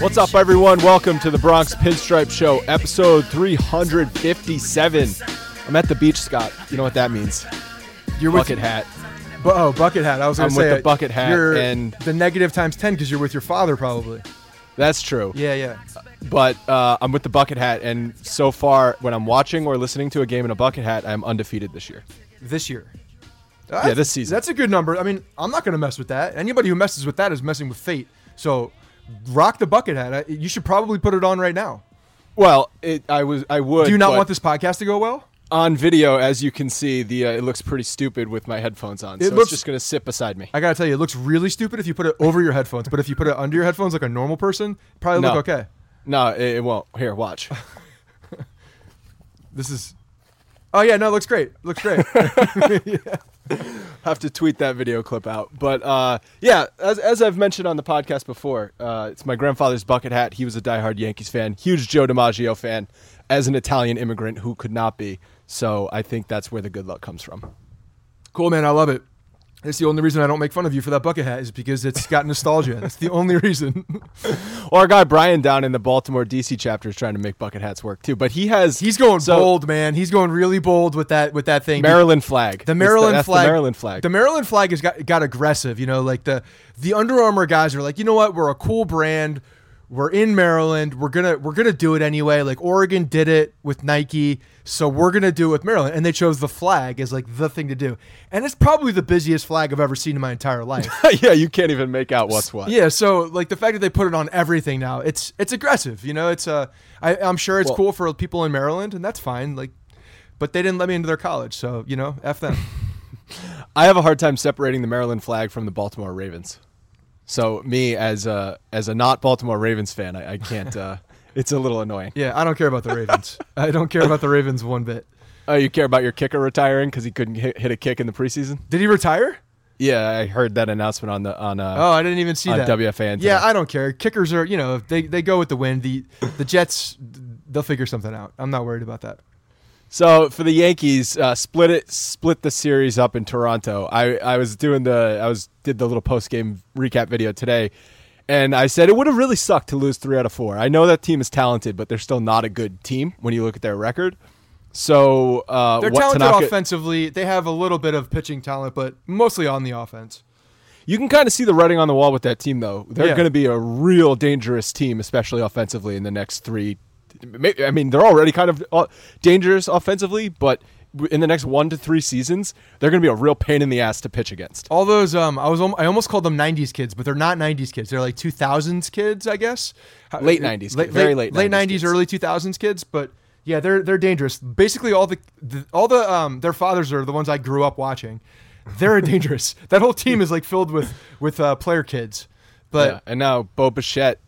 What's up, everyone? Welcome to the Bronx Pinstripe Show, episode 357. I'm at the beach, Scott. You know what that means? You're with Bucket hat. Bu- oh, bucket hat. I was going I'm with the bucket hat and- the negative times ten because you're with your father, probably. That's true. Yeah, yeah. But uh, I'm with the bucket hat, and so far, when I'm watching or listening to a game in a bucket hat, I'm undefeated this year. This year. Yeah, this season. That's a good number. I mean, I'm not going to mess with that. Anybody who messes with that is messing with fate. So, rock the bucket hat. I- You should probably put it on right now. Well, it, I was, I would. Do you not want this podcast to go well? on video? As you can see, the uh, it looks pretty stupid with my headphones on. It so looks- it's just gonna sit beside me. I gotta tell you, it looks really stupid if you put it over your headphones. But if you put it under your headphones like a normal person, probably No. look okay. No, it, it won't. Here, watch. This is. Oh yeah, no, it looks great. Looks great. have to tweet that video clip out. But uh, yeah, as, as I've mentioned on the podcast before, uh, it's my grandfather's bucket hat. He was a diehard Yankees fan, huge Joe DiMaggio fan, as an Italian immigrant who could not be. So I think that's where the good luck comes from. cool, man. I love it. It's the only reason I don't make fun of you for that bucket hat is because it's got nostalgia. That's the only reason. Or our guy Brian down in the Baltimore DC chapter is trying to make bucket hats work too. But he has He's going so- bold, man. He's going really bold with that with that thing. Maryland flag. The Maryland that's flag. The Maryland flag. The Maryland flag has got got aggressive. You know, like the the Under Armour guys are like, you know what? We're a cool brand. We're in Maryland. We're gonna we're gonna do it anyway. Like Oregon did it with Nike, so we're gonna do it with Maryland. And they chose the flag as like the thing to do. And it's probably the busiest flag I've ever seen in my entire life. yeah, you can't even make out what's what. Yeah, so like the fact that they put it on everything now, it's it's aggressive. You know, it's uh, I, I'm sure it's Well- cool for people in Maryland, and that's fine. Like, but they didn't let me into their college, so you know, f them. I have a hard time separating the Maryland flag from the Baltimore Ravens. So me as a as a not Baltimore Ravens fan, I, I can't. Uh, it's a little annoying. yeah, I don't care about the Ravens. I don't care about the Ravens one bit. Oh, you care about your kicker retiring because he couldn't hit, hit a kick in the preseason? Did he retire? Yeah, I heard that announcement on the on. Uh, Oh, I didn't even see that. WFAN today. Yeah, I don't care. Kickers are, you know, if they they go with the wind. The the Jets, they'll figure something out. I'm not worried about that. So for the Yankees, uh, split it, split the series up in Toronto. I, I was doing the, I was did the little post game recap video today, And I said it would have really sucked to lose three out of four. I know that team is talented, but they're still not a good team when you look at their record. So uh, They're talented Tanaka- offensively. They have a little bit of pitching talent, but mostly on the offense. You can kind of see the writing on the wall with that team, though. They're Yeah. going to be a real dangerous team, especially offensively in the next three. I mean, they're already kind of uh, dangerous offensively, but in the next one to three seasons, they're going to be a real pain in the ass to pitch against. All those, um, I was, I almost called them '90s kids, but they're not '90s kids. They're like 2000s kids, I guess. Late 90s kid, very late late 90s 90s, kids. early 2000s kids. But yeah, they're they're dangerous. Basically, all the, the all the um, their fathers are the ones I grew up watching. They're dangerous. that whole team is like filled with with uh, player kids. But Yeah, and now Bo Bichette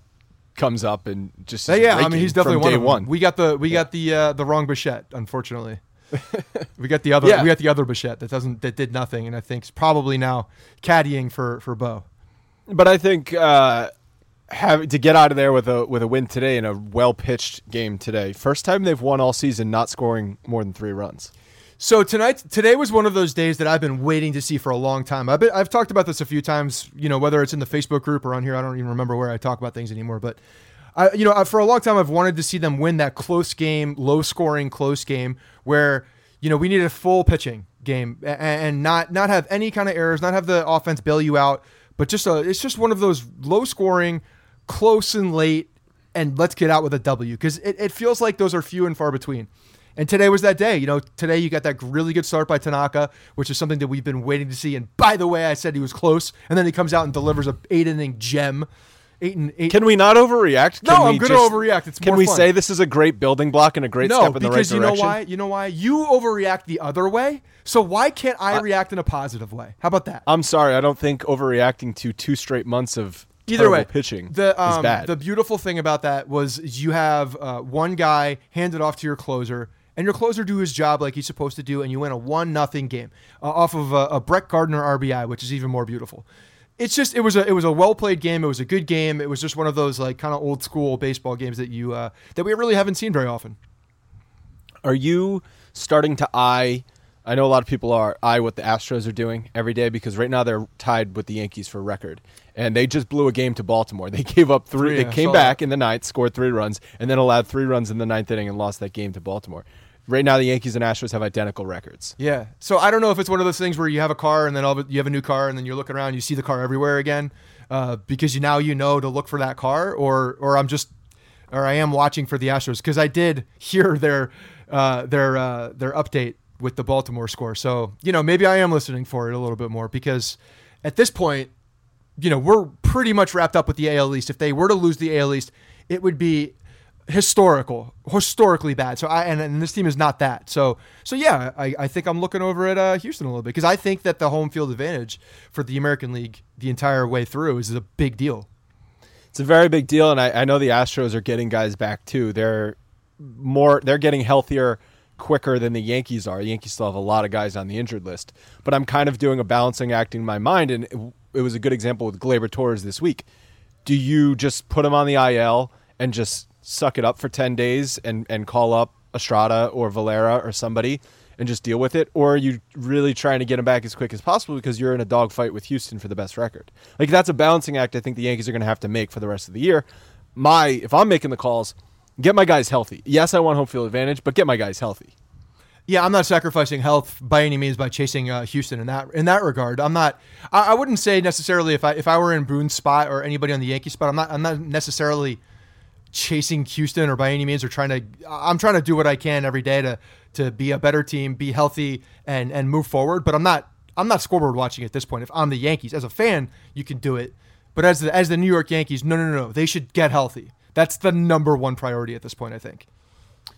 comes up and just is yeah, I mean he's definitely one day of them. one. We got the we got the uh, the wrong Bichette, unfortunately. we got the other Yeah. we got the other Bichette that doesn't that did nothing, and I think is probably now caddying for for Bo. But I think uh, have to get out of there with a with a win today in a well pitched game today. First time they've won all season, not scoring more than three runs. So tonight, today was one of those days that I've been waiting to see for a long time. I've been, I've talked about this a few times, you know, whether it's in the Facebook group or on here. I don't even remember where I talk about things anymore. But I, you know, I- for a long time, I've wanted to see them win that close game, low scoring, close game where you know we need a full pitching game a- and not not have any kind of errors, not have the offense bail you out, but just a, it's just one of those low scoring, close and late, and let's get out with a W because it, it feels like those are few and far between. And today was that day. You know, today you got that really good start by Tanaka, which is something that we've been waiting to see. And by the way, I said he was close, and then he comes out and delivers a eight inning gem. Eight and eight. Can we not overreact? No, Can we I'm gonna overreact. It's can we fun. say this is a great building block and a great no, step in the right direction? because you know why? You know why? You overreact the other way. So why can't I react in a positive way? How about that? I'm sorry, I don't think overreacting to two straight months of Either way, pitching the um, is bad. the beautiful thing about that was you have uh, one guy handed off to your closer, and your closer do his job like he's supposed to do, and you win a one nothing game uh, off of a, a Brett Gardner RBI, which is even more beautiful. It's just it was a it was a well played game. It was a good game. It was just one of those like kind of old school baseball games that you uh, that we really haven't seen very often. Are you starting to eye? I know a lot of people are eye what the Astros are doing every day because right now they're tied with the Yankees for record, and they just blew a game to Baltimore. They gave up three. Three, they came back that. in the ninth, scored three runs, and then allowed three runs in the ninth inning and lost that game to Baltimore. Right now, the Yankees and Astros have identical records. Yeah. So I don't know if it's one of those things where you have a car and then all of you have a new car and then you're looking around, you see the car everywhere again, uh, because you now you know to look for that car, or or I'm just, or I am watching for the Astros because I did hear their uh, their uh, their update with the Baltimore score. So you know maybe I am listening for it a little bit more because at this point, you know we're pretty much wrapped up with the AL East. If they were to lose the AL East, it would be historical, historically bad. So I and, and this team is not that. So so yeah, I, I think I'm looking over at uh, Houston a little bit because I think that the home field advantage for the American League the entire way through is a big deal. It's a very big deal, and I, I know the Astros are getting guys back too. They're more, they're getting healthier quicker than the Yankees are. The Yankees still have a lot of guys on the injured list, but I'm kind of doing a balancing act in my mind, and it, it was a good example with Gleyber Torres this week. Do you just put him on the IL and just suck it up for ten days and and call up Estrada or Valera or somebody? And just deal with it, or are you really trying to get him back as quick as possible because you're in a dogfight with Houston for the best record? Like that's a balancing act. I think the Yankees are going to have to make for the rest of the year. My if I'm making the calls, get my guys healthy. Yes, I want home field advantage, but get my guys healthy. Yeah, I'm not sacrificing health by any means by chasing uh, Houston in that in that regard. I'm not. I, I wouldn't say necessarily if I if I were in Boone's spot or anybody on the Yankee spot. I'm not. I'm not necessarily chasing Houston or by any means or trying to. I'm trying to do what I can every day to to be a better team, be healthy, and and move forward. But I'm not. I'm not scoreboard watching at this point. If I'm the Yankees, as a fan, you can do it. But as the as the New York Yankees, no, no, no, no. They should get healthy. That's the number one priority at this point. I think.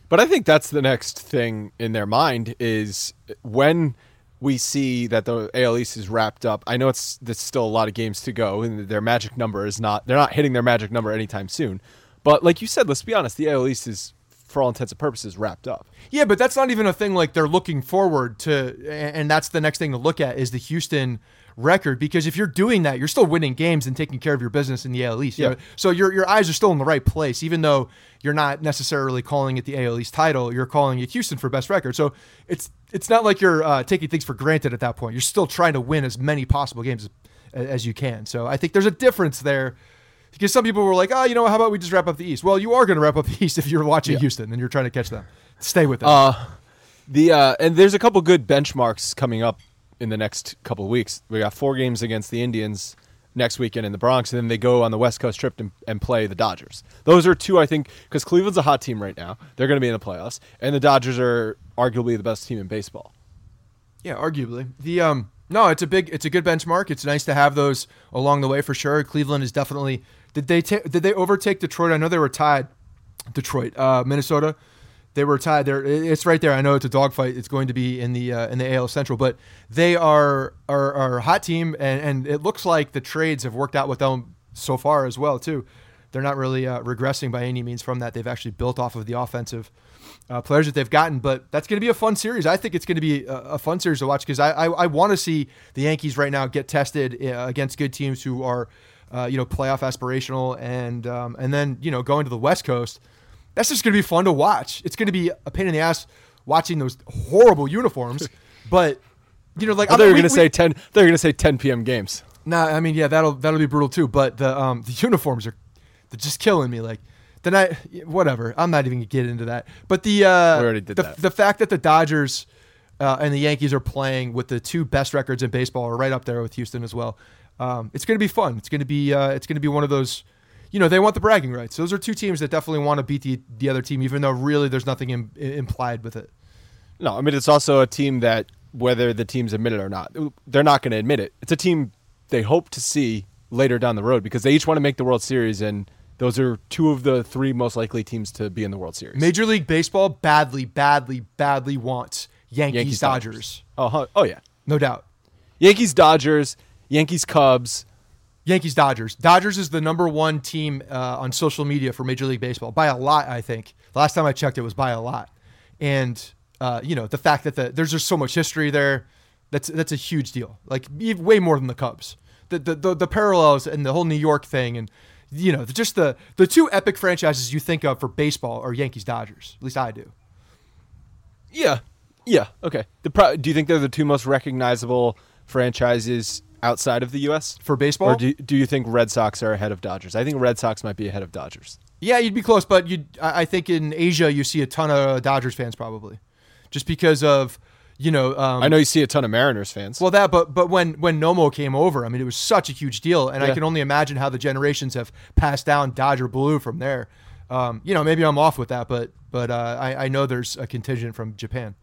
But I think that's the next thing in their mind is when we see that the AL East is wrapped up. I know it's there's still a lot of games to go, and their magic number is not. They're not hitting their magic number anytime soon. But like you said, let's be honest, the AL East is, for all intents and purposes, wrapped up. Yeah, but that's not even a thing like they're looking forward to, and that's the next thing to look at is the Houston record because if you're doing that, you're still winning games and taking care of your business in the AL East. You Yeah. know? So your your eyes are still in the right place, even though you're not necessarily calling it the AL East title. You're calling it Houston for best record. So it's it's not like you're uh, taking things for granted at that point. You're still trying to win as many possible games as, as you can. So I think there's a difference there. Because some people were like, oh, you know, how about we just wrap up the East? Well, you are going to wrap up the East if you're watching Houston and you're trying to catch them. Stay with them. Uh, the uh, and there's a couple good benchmarks coming up in the next couple of weeks. We got four games against the Indians next weekend in the Bronx, and then they go on the West Coast trip and, and play the Dodgers. Those are two, I think, because Cleveland's a hot team right now. They're going to be in the playoffs, and the Dodgers are arguably the best team in baseball. Yeah, arguably. The um no, it's a big it's a good benchmark. It's nice to have those along the way for sure. Cleveland is definitely did they ta- did they overtake Detroit? I know they were tied. Detroit, uh, Minnesota, they were tied there. It's right there. I know it's a dogfight. It's going to be in the uh, in the AL Central, but they are are, are a hot team, and, and it looks like the trades have worked out with them so far as well too. They're not really uh, regressing by any means from that. They've actually built off of the offensive uh, players that they've gotten. But that's going to be a fun series. I think it's going to be a, a fun series to watch because I, I, I want to see the Yankees right now get tested uh, against good teams who are, uh, you know, playoff aspirational, and um, and then you know going to the West Coast. That's just going to be fun to watch. It's going to be a pain in the ass watching those horrible uniforms, but you know, like I thought you were going to say ten. They're going to say 10 p.m. games. Nah, I mean, yeah, that'll that'll be brutal too. But the um the uniforms are they're just killing me. Like the night, whatever. I'm not even gonna get into that. But the uh, the, that. the fact that the Dodgers uh, and the Yankees are playing with the two best records in baseball are right up there with Houston as well. Um, it's gonna be fun. It's gonna be uh, it's gonna be one of those. You know, they want the bragging rights. Those are two teams that definitely want to beat the the other team, even though really there's nothing Im- implied with it. No, I mean it's also a team that whether the teams admit it or not, they're not going to admit it. It's a team they hope to see later down the road because they each want to make the World Series, and those are two of the three most likely teams to be in the World Series. Major League Baseball badly, badly, badly wants Yankees, Yankees, Dodgers. Oh, huh. oh yeah, no doubt. Yankees, Dodgers, Yankees, Cubs. Yankees Dodgers. Dodgers is the number one team uh, on social media for Major League Baseball by a lot. I think the last time I checked, it was by a lot. And uh, you know the fact that the, there's just so much history there, that's that's a huge deal. Like way more than the Cubs. The the, the the parallels and the whole New York thing and you know just the the two epic franchises you think of for baseball are Yankees Dodgers. At least I do. Yeah, yeah, okay. The pro- do you think they're the two most recognizable franchises outside of the U.S. For baseball? or do do you think Red Sox are ahead of Dodgers? I think Red Sox might be ahead of Dodgers. Yeah, you'd be close, but you I I think in Asia you see a ton of Dodgers fans probably, just because of you know. Um, I know you see a ton of Mariners fans. Well, that, but but when when Nomo came over, I mean, it was such a huge deal, and I can only imagine how the generations have passed down Dodger blue from there. Um, you know, maybe I'm off with that, but but uh, I, I know there's a contingent from Japan.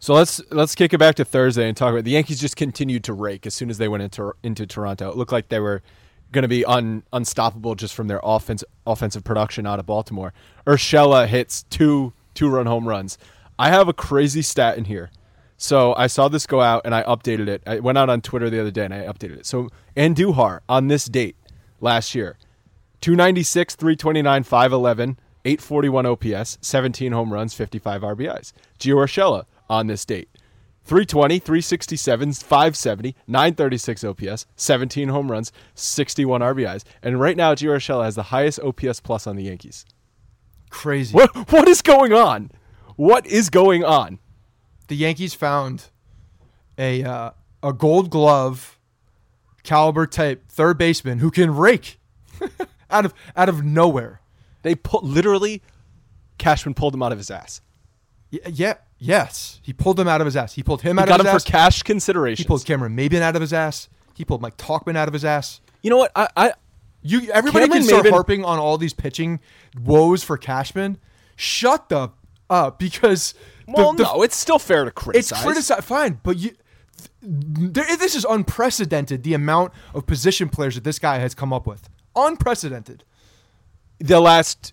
So let's let's kick it back to Thursday and talk about the Yankees. Just continued to rake as soon as they went into into Toronto. It looked like they were going to be un, unstoppable just from their offense offensive production out of Baltimore. Urshela hits two two run home runs. I have a crazy stat in here. So I saw this go out and I updated it. I went out on Twitter the other day and I updated it. So Andujar on this date last year, 296, 329, 511, 841 OPS, 17 home runs, 55 RBIs. Gio Urshela on this date. 320, 367, 570, 936 OPS, 17 home runs, 61 RBIs. And right now, Gio has the highest OPS plus on the Yankees. Crazy. What, what is going on? What is going on? The Yankees found a uh, a Gold Glove caliber type third baseman who can rake out of out of nowhere. They put literally, Cashman pulled him out of his ass. Y- Yeah, yes, he pulled him out of his ass. He pulled him He out got of him his for ass. cash he pulled Cameron Maybin out of his ass. He pulled Mike Tauchman out of his ass. you know what? I, I You everybody Cameron can start Maybin- harping on all these pitching woes for Cashman. Shut the up because the- well, the- no, it's still fair to criticize. it's criticize. criticize fine, but you there, this is unprecedented. The amount of position players that this guy has come up with, unprecedented. the last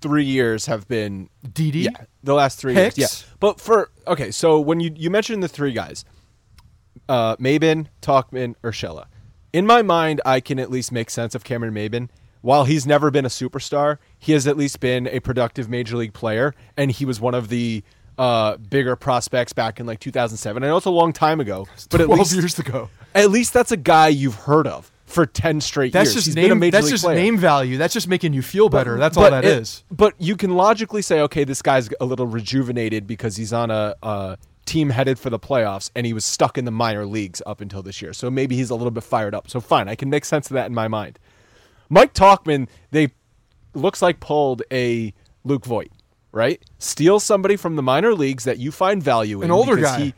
three years have been DD, yeah the last three Hicks? years yeah. But for okay so when you you mentioned the three guys uh Maybin Tauchman Urshela in my mind I can at least make sense of Cameron Maybin while he's never been a superstar he has at least been a productive major league player and he was one of the uh bigger prospects back in like 2007 I know it's a long time ago but at least years ago. at least that's a guy you've heard of for 10 straight That's years just He's been a name. That's just player. name value. That's just making you feel better. That's all But that it- is. But you can logically say, okay, this guy's a little rejuvenated because he's on a, a team headed for the playoffs and he was stuck in the minor leagues up until this year. So maybe he's a little bit fired up. So fine, I can make sense of that in my mind. Mike Tauchman, they looks like pulled a Luke Voit, right? Steal somebody from the minor leagues that you find value in. An older guy. He,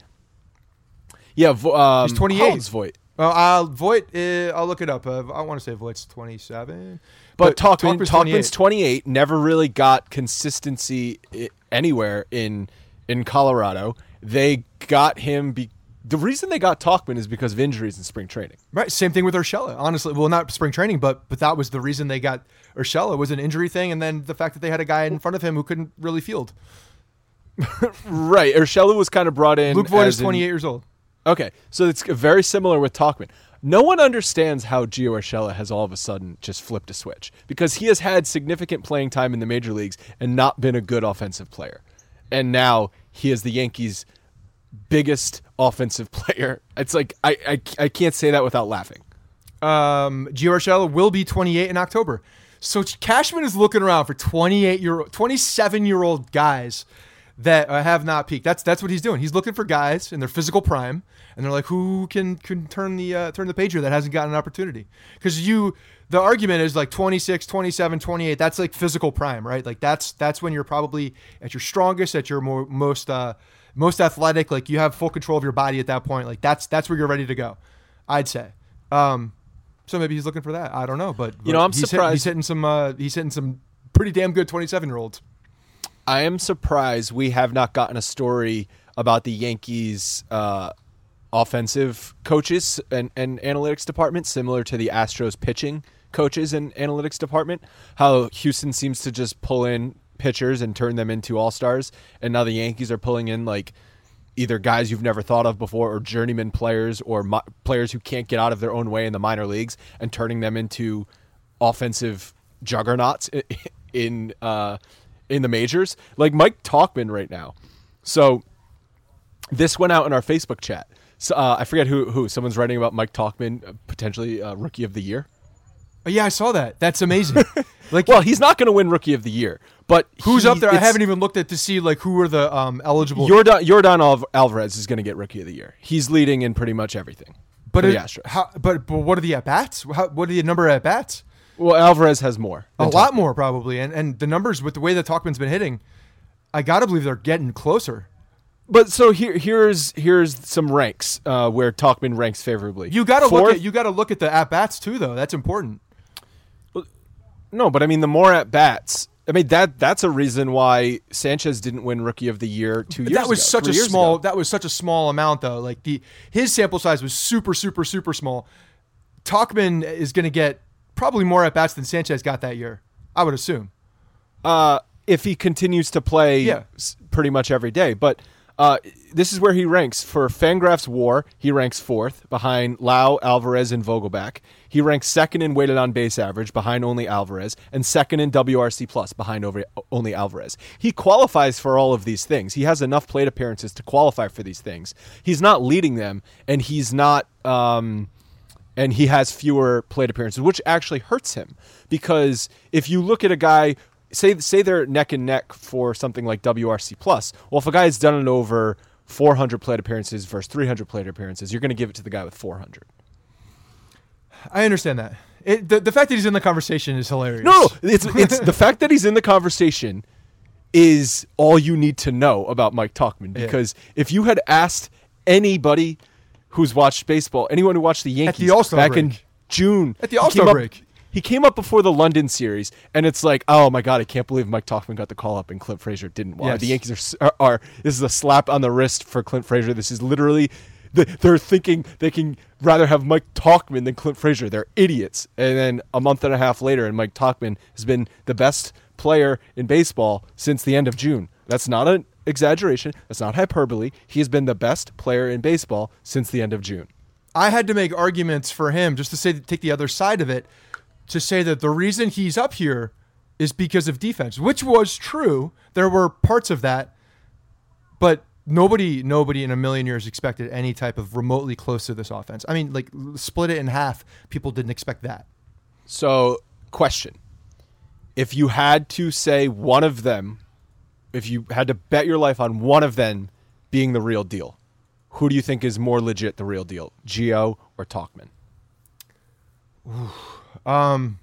yeah, um, He's 28. how Voit? Uh, uh, Voit, uh, I'll look it up. Uh, I want to say Voit's 27. But Tauchman, Tauchman's 28. 28, never really got consistency anywhere in in Colorado. They got him. Be- the reason they got Tauchman is because of injuries in spring training. Right. Same thing with Urshela. Honestly, well, not spring training, but but that was the reason they got Urshela was an injury thing, and then the fact that they had a guy in front of him who couldn't really field. Right. Urshela was kind of brought in. Luke Voit as is in- 28 years old. Okay, so it's very similar with Tauchman. No one understands how Gio Urshela has all of a sudden just flipped a switch because he has had significant playing time in the major leagues and not been a good offensive player. And now he is the Yankees' biggest offensive player. It's like I, I, I can't say that without laughing. Um, Gio Urshela will be 28 in October. So Cashman is looking around for 28 year, 27 year old guys that uh, have not peaked. That's that's what he's doing. He's looking for guys in their physical prime, and they're like, who can can turn the uh, turn the page here that hasn't gotten an opportunity? Because you, the argument is like 26, 27, 28. That's like physical prime, right? Like that's that's when you're probably at your strongest, at your more, most uh, most athletic. Like you have full control of your body at that point. Like that's that's where you're ready to go. I'd say. Um, so maybe he's looking for that. I don't know, but, You know, I'm he's hit- surprised- he's hitting some. Uh, he's hitting some pretty damn good 27 year olds. I am surprised we have not gotten a story about the Yankees' uh, offensive coaches and, and analytics department, similar to the Astros pitching coaches and analytics department. How Houston seems to just pull in pitchers and turn them into all stars, and now the Yankees are pulling in like either guys you've never thought of before, or journeyman players, or mi- players who can't get out of their own way in the minor leagues, and turning them into offensive juggernauts in uh, in the majors. Like Mike Tauchman right now. So this went out in our Facebook chat. So, uh, I forget who who someone's writing about Mike Tauchman uh, potentially uh, rookie of the year. Oh, yeah, I saw that. That's amazing. like, Well, he's not going to win rookie of the year, but who's he- up there? I haven't even looked at to see like who are the um, eligible. Jordan Jordan Alvarez is going to get rookie of the year. He's leading in pretty much everything. but it- how, but but what are the at bats? What are the number of at bats? Well, Alvarez has more. A than lot more probably, and and the numbers with the way that Tauchman's been hitting, I gotta believe they're getting closer. But so here here's here's some ranks uh, where Tauchman ranks favorably. You gotta Fourth- look at you gotta look at the at bats too, though. That's important. No, but I mean the more at bats. I mean that that's a reason why Sanchez didn't win Rookie of the Year two years. that was ago, such a small. ago. That was such a small amount, though. Like the his sample size was super, super, super small. Tauchman is going to get probably more at bats than Sanchez got that year. I would assume. uh, if he continues to play Yeah. s- pretty much every day. But uh, this is where he ranks for Fangraphs WAR. He ranks fourth behind Lau, Alvarez, and Vogelbach. He ranks second in weighted on base average behind only Alvarez, and second in WRC plus behind over, only Alvarez. He qualifies for all of these things. He has enough plate appearances to qualify for these things. He's not leading them, and he's not. Um, and he has fewer plate appearances, which actually hurts him because if you look at a guy, say say they're neck and neck for something like WRC plus, well, if a guy has done it over 400 plate appearances versus 300 plate appearances, you're going to give it to the guy with 400. I understand that. It, the, the fact that he's in the conversation is hilarious. No, it's it's the fact that he's in the conversation is all you need to know about Mike Tauchman Yeah. because if you had asked anybody who's watched baseball, anyone who watched the Yankees All-Star back in. June, At the All-Star came up- break. he came up before the London series, and it's like, oh my god, I can't believe Mike Tauchman got the call up and Clint Frazier didn't. Wow, Yes. the Yankees are, are are this is a slap on the wrist for Clint Frazier. This is literally. They're thinking they can rather have Mike Tauchman than Clint Frazier. They're idiots. And then a month and a half later, and Mike Tauchman has been the best player in baseball since the end of June. That's not an exaggeration. That's not hyperbole. He has been the best player in baseball since the end of June. I had to make arguments for him just to say take the other side of it to say that the reason he's up here is because of defense, which was true. There were parts of that, but nobody nobody in a million years expected any type of remotely close to this offense. I mean, like split it in half, people didn't expect that. So, question. If you had to say one of them, if you had to bet your life on one of them being the real deal, who do you think is more legit the real deal? Gio or Tauchman? Um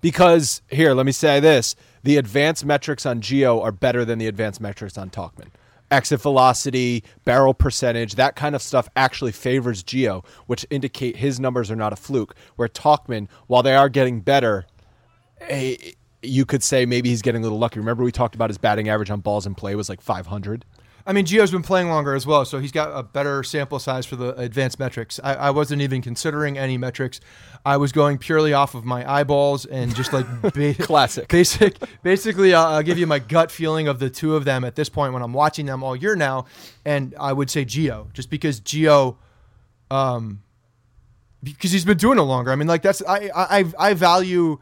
Because here, let me say this: the advanced metrics on Gio are better than the advanced metrics on Tauchman. Exit velocity, barrel percentage, that kind of stuff actually favors Gio, which indicate his numbers are not a fluke. Where Tauchman, while they are getting better, eh, you could say maybe he's getting a little lucky. Remember we talked about his batting average on balls in play was like 500. I mean, Gio's been playing longer as well, so he's got a better sample size for the advanced metrics. I, I wasn't even considering any metrics. I was going purely off of my eyeballs and just like ba- Classic. basic. Basically, I'll, I'll give you my gut feeling of the two of them at this point when I'm watching them all year now, and I would say Gio, just because Gio, um, because he's been doing it longer. I mean, like that's I I I value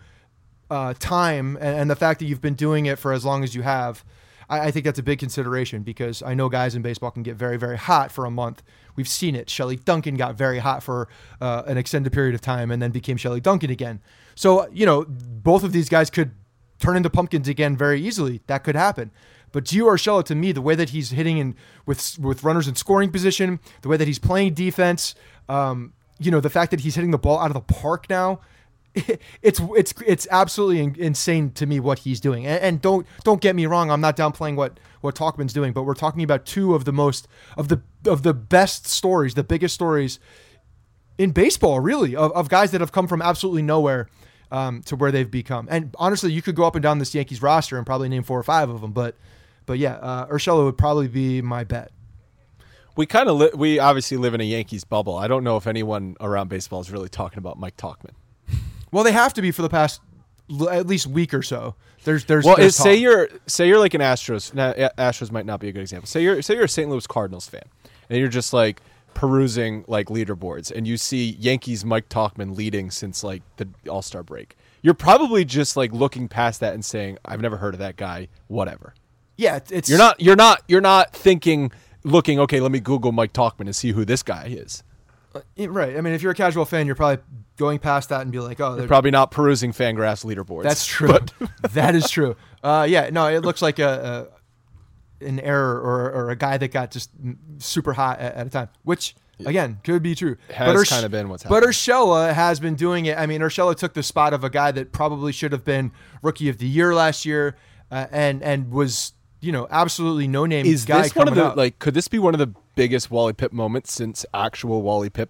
uh, time and, and the fact that you've been doing it for as long as you have. I, I think that's a big consideration because I know guys in baseball can get very very hot for a month. We've seen it. Shelley Duncan got very hot for uh, an extended period of time and then became Shelley Duncan again. So you know, both of these guys could turn into pumpkins again very easily. That could happen. But Gio Urshela, to me, the way that he's hitting in with with runners in scoring position, the way that he's playing defense, um, you know, the fact that he's hitting the ball out of the park now, it's it's it's absolutely insane to me what he's doing. And, and don't don't get me wrong, I'm not downplaying what what Tauchman's doing, but we're talking about two of the most of the of the best stories, the biggest stories in baseball, really, of, of guys that have come from absolutely nowhere um, to where they've become. And honestly, you could go up and down this Yankees roster and probably name four or five of them. But, but yeah, uh, Urshela would probably be my bet. We kind of li- we obviously live in a Yankees bubble. I don't know if anyone around baseball is really talking about Mike Tauchman. Well, they have to be for the past l- at least week or so. There's, there's, Well, there's say you're say you're like an Astros. A- Astros might not be a good example. Say you're say you're a St. Louis Cardinals fan, and you're just like perusing like leaderboards, and you see Yankees Mike Tauchman leading since like the All Star break. You're probably just like looking past that and saying, "I've never heard of that guy." Whatever. yeah, it's- it's You're not. You're not. You're not thinking, looking. Okay, let me Google Mike Tauchman and see who this guy is. Uh, right. I mean, if you're a casual fan, you're probably going past that and be like, oh, they're- Probably not perusing Fangraphs leaderboards. That's true. that is true. Uh, yeah, no, it looks like a, a an error or, or a guy that got just super hot at, at a time, which again could be true. Has Ursh- kinda been what's happening. But. Urshela has been doing it. I mean, Urshela took the spot of a guy that probably should have been rookie of the year last year, uh, and and was you know absolutely no name Is guy this one of the up. like? Could this be one of the biggest Wally Pipp moments since actual Wally Pipp?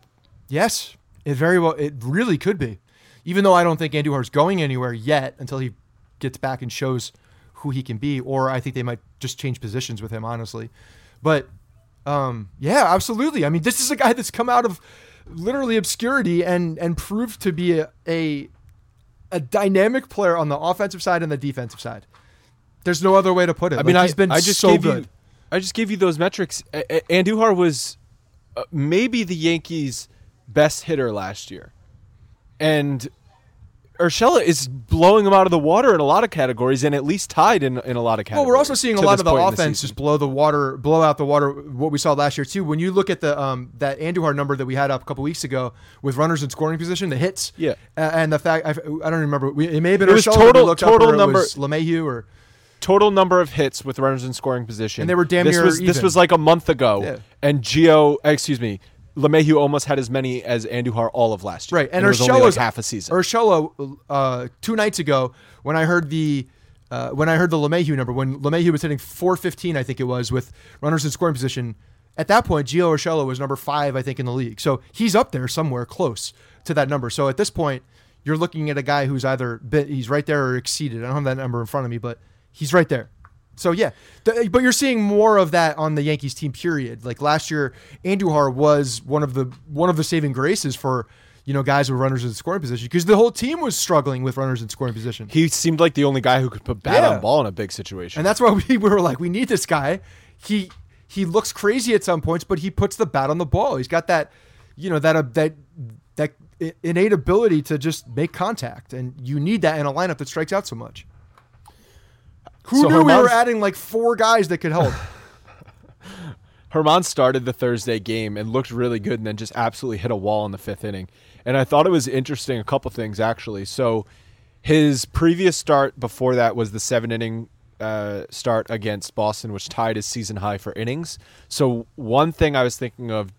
Yes, it very well. It really could be, even though I don't think Andujar's going anywhere yet until he gets back and shows who he can be. Or I think they might just change positions with him, honestly. But um, yeah, absolutely. I mean, this is a guy that's come out of literally obscurity and and proved to be a a, a dynamic player on the offensive side and the defensive side. There's no other way to put it. I mean, Like, I, he's been I just so gave good. you, I just gave you those metrics. A- A- Andujar was uh, maybe the Yankees' best hitter last year, and Urshela is blowing him out of the water in a lot of categories, and at least tied in in a lot of categories. Well, we're also seeing a lot of the offense season. just blow the water, blow out the water. What we saw last year too. When you look at the um, that Andujar number that we had up a couple weeks ago with runners in scoring position, the hits, Yeah. and the fact I, I don't remember. It may have been It Urshela total- total it number- was LeMahieu or total number of hits with runners in scoring position, And they were damn this near was this was like a month ago, Yeah. and Gio, excuse me, LeMahieu almost had as many as Andujar all of last year. right. And, it was like half a season. Urshela uh, two nights ago when I heard the. Uh, when I heard the LeMahieu number, when LeMahieu was hitting 415, I think it was, with runners in scoring position, at that point, Gio Urshela was number five, I think, in the league. So he's up there somewhere close to that number. So at this point, you're looking at a guy who's either bit, he's right there or exceeded. I don't have that number in front of me, but he's right there. So yeah, Th- but you're seeing more of that on the Yankees team. Period. Like last year, Andujar was one of the one of the saving graces for you know guys with runners in scoring position because the whole team was struggling with runners in scoring position. he seemed like the only guy who could put bat Yeah. on ball in a big situation. And that's why we, we were like, we need this guy. He he looks crazy at some points, but he puts the bat on the ball. He's got that, you know, that uh, that that innate ability to just make contact, and you need that in a lineup that strikes out so much. Who So knew we were adding like four guys that could help? German started the Thursday game and looked really good and then just absolutely hit a wall in the fifth inning. And I thought it was interesting, a couple things actually. So his previous start before that was the seven inning uh, start against Boston, which tied his season high for innings. So one thing I was thinking of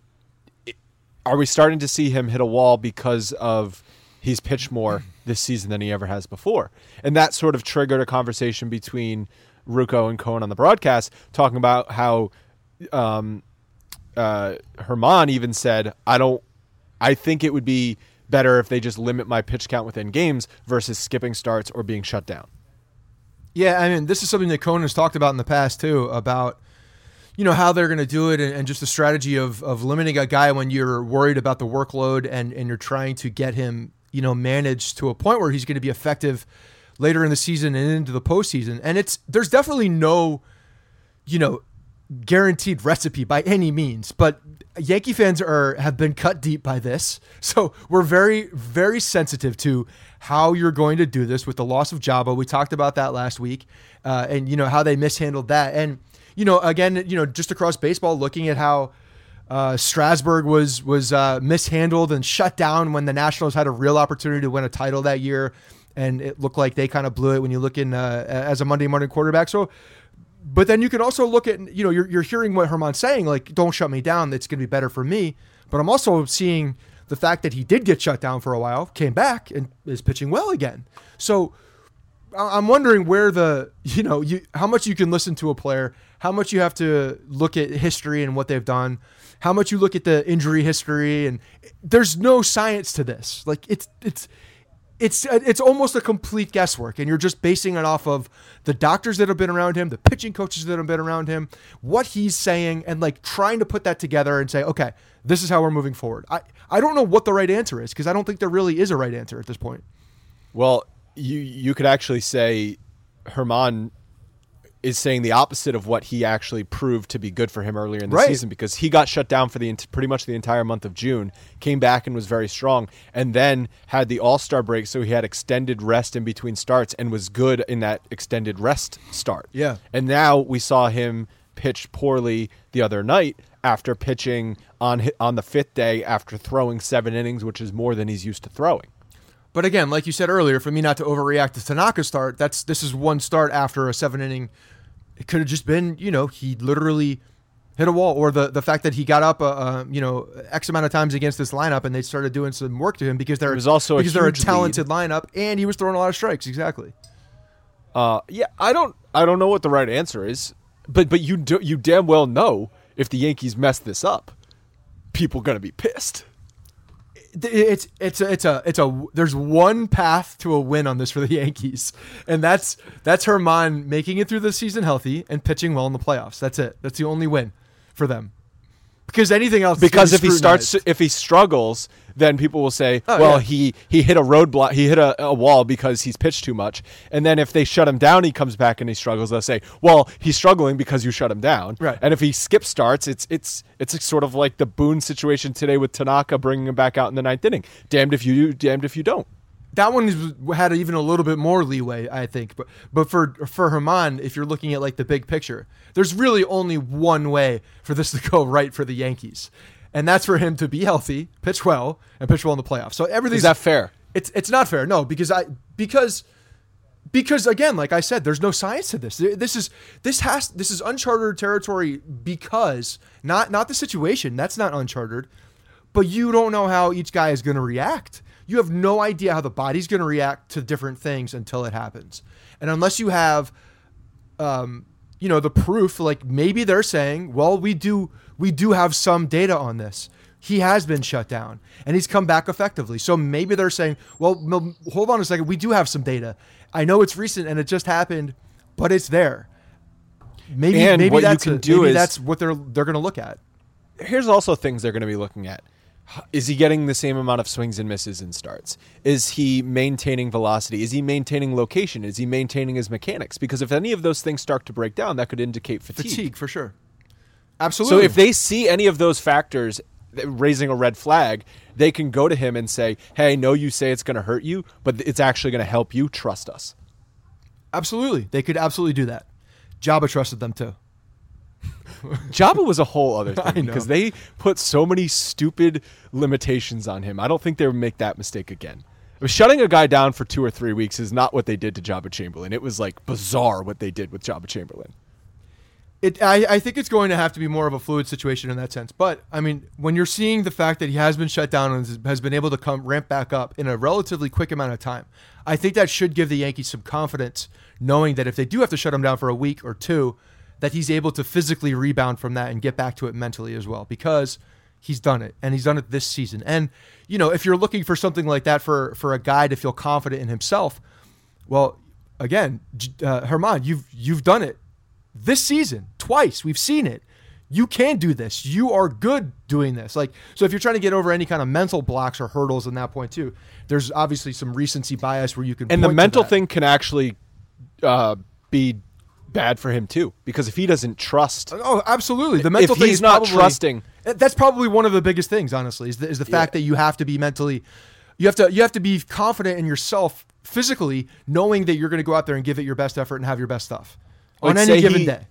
are we starting to see him hit a wall because of he's pitched more this season than he ever has before. And that sort of triggered a conversation between Ruco and Cone on the broadcast, talking about how um, uh, German even said, I don't, I think it would be better if they just limit my pitch count within games versus skipping starts or being shut down. Yeah, I mean, this is something that Cone has talked about in the past too about you know how they're going to do it and, and just the strategy of of limiting a guy when you're worried about the workload and and you're trying to get him you know managed to a point where he's going to be effective later in the season and into the postseason. And it's there's definitely no you know guaranteed recipe by any means, but Yankee fans are have been cut deep by this. So we're very very sensitive to how you're going to do this with the loss of Joba. We talked about that last week, uh, and you know how they mishandled that. And you know again, you know just across baseball, looking at how. Uh, Strasburg was was uh, mishandled and shut down when the Nationals had a real opportunity to win a title that year, and it looked like they kind of blew it when you look in uh, as a Monday morning quarterback. So but then you can also look at you know you're, you're hearing what German's saying like don't shut me down. It's going to be better for me. But I'm also seeing the fact that he did get shut down for a while came back and is pitching well again. So I'm wondering where the you know you how much you can listen to a player how much you have to look at history and what they've done how much you look at the injury history and there's no science to this. Like it's it's it's it's almost a complete guesswork and you're just basing it off of the doctors that have been around him the pitching coaches that have been around him what he's saying and like trying to put that together and say okay this is how we're moving forward. I i don't know what the right answer is because i don't think there really is a right answer at this point. Well, you you could actually say German is saying the opposite of what he actually proved to be good for him earlier in the Right. season because he got shut down for the pretty much the entire month of June, came back and was very strong, and then had the All Star break, so he had extended rest in between starts and was good in that extended rest start. Yeah. and now we saw him pitch poorly the other night after pitching on on the fifth day after throwing seven innings, which is more than he's used to throwing. But again, like you said earlier, for me not to overreact to Tanaka's start, that's this is one start after a seven inning. It could have just been, you know, he literally hit a wall, or the the fact that he got up, uh, uh, you know, x amount of times against this lineup, and they started doing some work to him because they're was also a because they're a huge lead. talented lineup, and he was throwing a lot of strikes. Exactly. Uh, yeah, I don't, I don't know what the right answer is, but but you do, you damn well know if the Yankees mess this up, people gonna be pissed. It's it's a, it's a it's a there's one path to a win on this for the Yankees, and that's that's German making it through the season healthy and pitching well in the playoffs. That's it. That's the only win for them. Because anything else, Because if he starts, if he struggles, then people will say, Oh, "Well, yeah. he he hit a roadblock, he hit a, a wall because he's pitched too much." And then if they shut him down, he comes back and he struggles. They'll say, "Well, he's struggling because you shut him down." Right. And if he skip starts, it's it's it's sort of like the Boone situation today with Tanaka bringing him back out in the ninth inning. Damned if you do, damned if you don't. that one is, had even a little bit more leeway, I think. But but for for German, if you're looking at like the big picture, there's really only one way for this to go right for the Yankees, and that's for him to be healthy, pitch well, and pitch well in the playoffs. So everything's Is that fair? It's it's not fair. No, because I because because again, like I said, there's no science to this. This is this has this is uncharted territory because not not the situation. That's not uncharted, but you don't know how each guy is going to react. You have no idea how the body's going to react to different things until it happens. And unless you have um, you know, the proof, like maybe they're saying, well, we do we do have some data on this. He has been shut down and he's come back effectively. So maybe they're saying, well, hold on a second, we do have some data. I know it's recent and it just happened, but it's there. Maybe And maybe that's can a- do maybe is- that's what they're they're going to look at. here's also things they're going to be looking at. Is he getting the same amount of swings and misses and starts? Is he maintaining velocity? Is he maintaining location? Is he maintaining his mechanics? Because if any of those things start to break down, that could indicate fatigue. Fatigue for sure. So if they see any of those factors raising a red flag, they can go to him and say, "Hey, I know you say it's going to hurt you, but it's actually going to help you. Trust us." absolutely, they could absolutely do that. Joba trusted them too. Joba was a whole other I thing because they put so many stupid limitations on him. I don't think they would make that mistake again. Shutting a guy down for two or three weeks is not what they did to Joba Chamberlain. It was like bizarre what they did with Joba Chamberlain. It, I, I think it's going to have to be more of a fluid situation in that sense. But I mean, when you're seeing the fact that he has been shut down and has- been able to come ramp back up in a relatively quick amount of time, I think that should give the Yankees some confidence, knowing that if they do have to shut him down for a week or two, that he's able to physically rebound from that and get back to it mentally as well. Because he's done it, and he's done it this season. And you know, if you're looking for something like that for for a guy to feel confident in himself, well, again, uh, German, you've you've done it this season twice. We've seen it. You can do this. You are good doing this. Like so, if you're trying to get over any kind of mental blocks or hurdles in that point too, there's obviously some recency bias where you can. And the mental thing can actually uh, be bad for him too, because if he doesn't trust, Oh, absolutely. The mental if thing he's is not probably- trusting, That's probably one of the biggest things, honestly, is the, is the fact that you have to be mentally, you have to you have to be confident in yourself physically, knowing that you're going to go out there and give it your best effort and have your best stuff on any given he- day.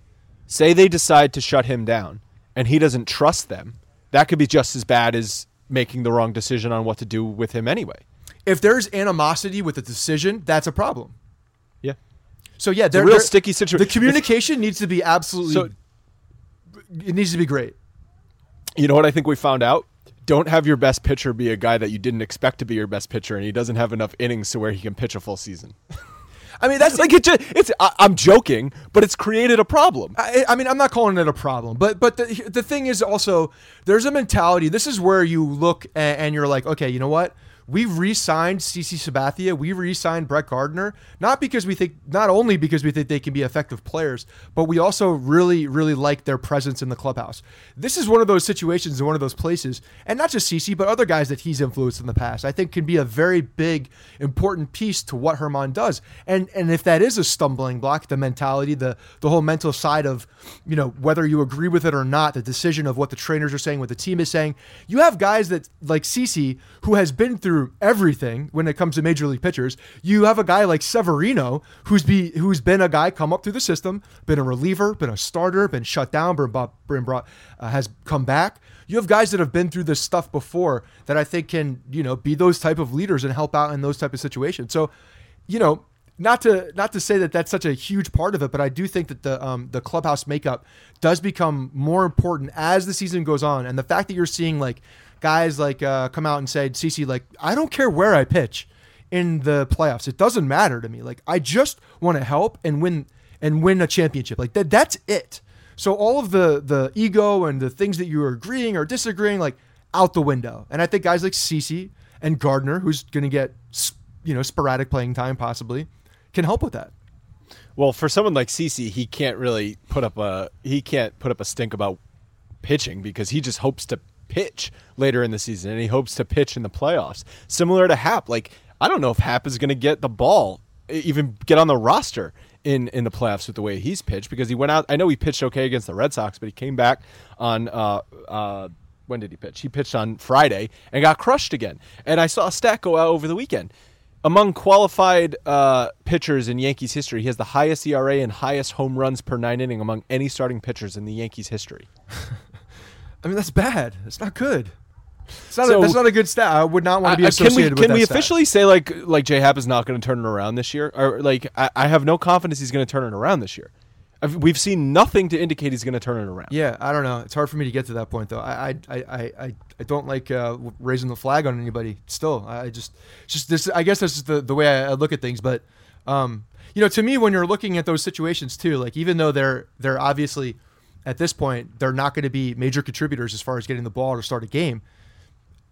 say they decide to shut him down, and he doesn't trust them, that could be just as bad as making the wrong decision on what to do with him anyway. If there's animosity with the decision, that's a problem. Yeah. So yeah, a they're, real they're- sticky situation. The communication needs to be absolutely. So- it needs to be great. You know what I think we found out? Don't have your best pitcher be a guy that you didn't expect to be your best pitcher, and he doesn't have enough innings to where he can pitch a full season. I mean, that's like it just, it's. I, I'm joking, but it's created a problem. I, I mean, I'm not calling it a problem, but but the the thing is also there's a mentality. This is where you look and, and you're like, okay, you know what? We've re-signed CC Sabathia. We re-signed Brett Gardner, not because we think, not only because we think they can be effective players, but we also really, really like their presence in the clubhouse. This is one of those situations and one of those places, and not just CC, but other guys that he's influenced in the past. I think can be a very big, important piece to what German does. And and if that is a stumbling block, the mentality, the the whole mental side of, you know, whether you agree with it or not, the decision of what the trainers are saying, what the team is saying. You have guys that like CC who has been through everything when it comes to major league pitchers. You have a guy like Severino who's be who's been a guy come up through the system, been a reliever, been a starter, been shut down, been brought, been brought uh, has come back. You have guys that have been through this stuff before that I think can you know be those type of leaders and help out in those type of situations. So, you know, not to not to say that that's such a huge part of it, but I do think that the um, the clubhouse makeup does become more important as the season goes on, and the fact that you're seeing like guys like uh, come out and say, "CC, like I don't care where I pitch in the playoffs, it doesn't matter to me. Like I just want to help and win and win a championship. Like that, that's it." So all of the the ego and the things that you are agreeing or disagreeing, like out the window. And I think guys like CC and Gardner, who's going to get you know sporadic playing time possibly, can help with that. Well, for someone like CC, he can't really put up a he can't put up a stink about pitching because he just hopes to pitch later in the season and he hopes to pitch in the playoffs. Similar to Happ, like I don't know if Happ is going to get the ball, even get on the roster in in the playoffs with the way he's pitched because he went out. I know he pitched okay against the Red Sox, but he came back on. Uh, uh, when did he pitch? He pitched on Friday and got crushed again. And I saw a stat go out over the weekend. Among qualified uh, pitchers in Yankees history, he has the highest ERA and highest home runs per nine inning among any starting pitchers in the Yankees history. I mean, that's bad. It's not good. It's not So- a, that's not a good stat. I would not want to be I- I- can we associated can with we stat. officially say like like J Happ is not going to turn it around this year, or like I, I have no confidence he's going to turn it around this year. I've, we've seen nothing to indicate he's going to turn it around. Yeah, I don't know. It's hard for me to get to that point though. I I I I, I, don't like uh, raising the flag on anybody. Still, I just just this. I guess that's just the the way I, I look at things. But um, you know, to me, when you're looking at those situations too, like even though they're they're obviously at this point they're not going to be major contributors as far as getting the ball to start a game.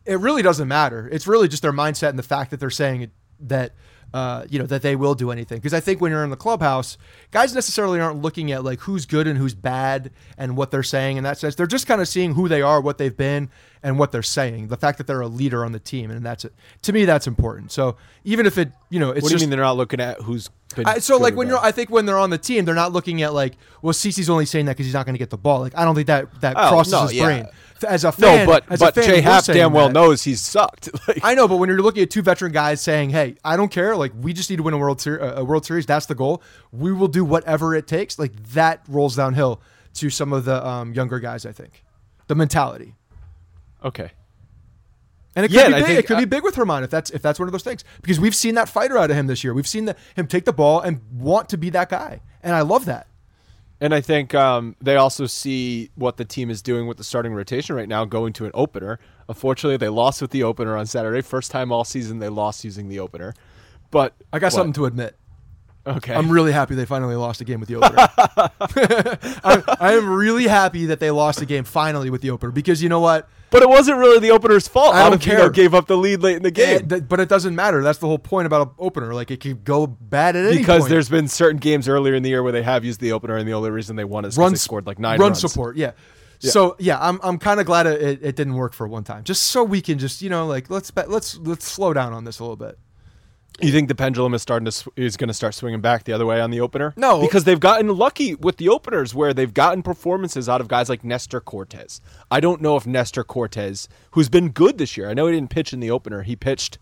It really doesn't matter. It's really just their mindset and the fact that they're saying that uh, you know that they will do anything. Because I think when you're in the clubhouse, guys necessarily aren't looking at like who's good and who's bad and what they're saying in that sense. They're just kind of seeing who they are, what they've been, and what they're saying. The fact that they're a leader on the team, and that's it. To me, that's important. So even if it, you know, it's What do you just mean they're not looking at who's been I, so like when you're, I think when they're on the team, they're not looking at like, well, CC's only saying that because he's not going to get the ball. Like I don't think that that Oh, crosses no, his yeah. brain. As a fan, no, but as but a fan, J we're Happ saying damn well that. knows he's sucked. Like, I know, but when you're looking at two veteran guys saying, "Hey, I don't care. Like we just need to win a world Ser- a World Series. That's the goal. We will do whatever it takes." Like that rolls downhill to some of the um, younger guys. I think the mentality, okay, and it could Yeah, be big. think- it could be big with German if that's if that's one of those things because we've seen that fighter out of him this year. We've seen the, him take the ball and want to be that guy, and I love that. And I think um, they also see what the team is doing with the starting rotation right now, going to an opener. Unfortunately, they lost with the opener on Saturday. First time all season they lost using the opener. But I got what? something to admit. Okay, I'm really happy they finally lost a game with the opener. I, I am really happy that they lost a game finally with the opener because you know what? but it wasn't really the opener's fault. I don't Ottavino care. gave up the lead late in the game. But it doesn't matter. That's the whole point about an opener. Like it could go bad at any because point. there's been certain games earlier in the year where they have used the opener, and the only reason they won is because run they scored like nine run runs. support. Yeah. So yeah, I'm I'm kind of glad it, it, didn't work for one time, just so we can just you know like let's let's let's slow down on this a little bit. You think the pendulum is starting to sw- is going to start swinging back the other way on the opener? No. because they've gotten lucky with the openers where they've gotten performances out of guys like Nestor Cortes. I don't know if Nestor Cortes, who's been good this year, I know he didn't pitch in the opener. He pitched.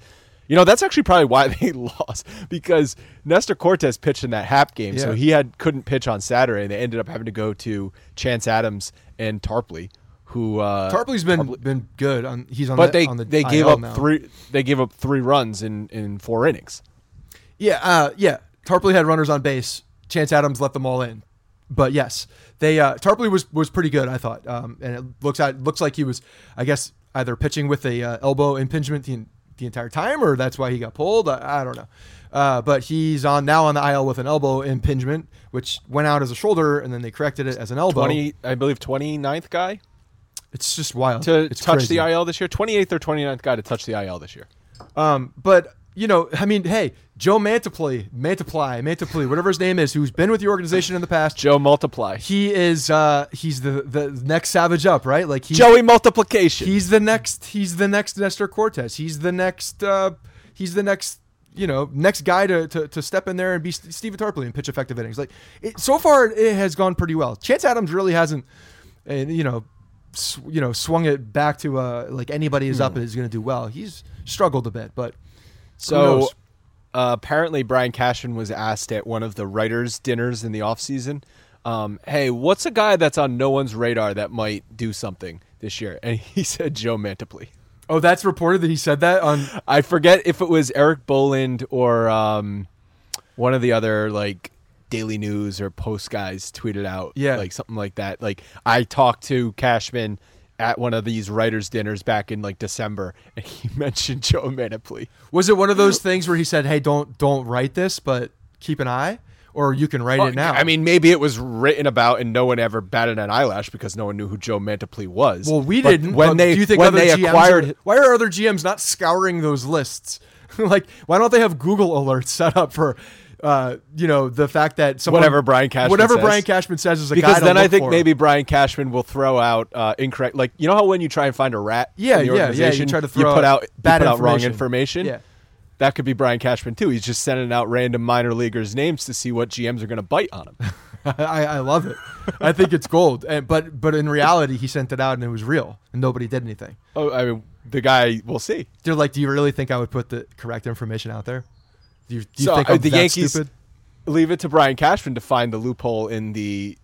You know that's actually probably why they lost because Nestor Cortes pitched in that Happ game, so he had couldn't pitch on Saturday. and They ended up having to go to Chance Adams and Tarpley, who uh, Tarpley's been been good. On he's on but the, they on the they gave IL up now. three they gave up three runs in in four innings. Yeah, uh, yeah. Tarpley had runners on base. Chance Adams let them all in. But yes, they uh, Tarpley was was pretty good. I thought, um, and it looks at looks like he was, I guess, either pitching with a uh, elbow impingement the, the entire time, or that's why he got pulled. I, I don't know. Uh, but he's on now on the IL with an elbow impingement, which went out as a shoulder, and then they corrected it as an elbow. Twenty, I believe, 29th guy It's just wild to It's touch crazy. the IL this year. 28th or 29th guy to touch the IL this year. Um, but you know, I mean, hey, Joe Mantiply, Mantiply, Mantiply, whatever his name is, who's been with the organization in the past. Joe Multiply. he is uh he's the the next savage up right like he's, Joey Multiplication. he's the next he's the next nestor cortes he's the next uh he's the next you know next guy to to, to step in there and be St- Stephen Tarpley and pitch effective innings like it, so far it has gone pretty well chance adams really hasn't and you know you know swung it back to uh like anybody is up and is going to do well he's struggled a bit but so uh, apparently Brian Cashman was asked at one of the writers' dinners in the offseason, um, hey, what's a guy that's on no one's radar that might do something this year? And he said Joe Mantiply. oh that's reported that he said that on I forget if it was Erik Boland or um, one of the other like Daily News or Post guys tweeted out, Yeah. like something like that. Like I talked to Cashman at one of these writers' dinners back in like December, and he mentioned Joe Mantiply. Was it one of those things where he said, "Hey, don't don't write this, but keep an eye," or you can write it now? I mean, maybe it was written about and no one ever batted an eyelash because no one knew who Joe Mantiply was. well, we But didn't. When they do you think when other they GMs acquired, are- why are other GMs not scouring those lists? like, why don't they have Google alerts set up for? Uh, you know the fact that someone, Whatever Brian Cashman whatever says. Brian Cashman says is a because then I think maybe Brian Cashman will throw out uh, incorrect. Like you know how when you try and find a rat, Yeah, in the yeah, yeah, you try to throw put out you bad put out wrong information. information. Yeah. That could be Brian Cashman too. He's just sending out random minor leaguers' names to see what GMs are going to bite on him. I, I love it. I think it's gold. And but but in reality, he sent it out and it was real, and nobody did anything. oh, I mean, the guy. We'll see. They're like, do you really think I would put the correct information out there? Do you, do you So, think uh, I'm the Yankees stupid? leave it to Brian Cashman to find the loophole in the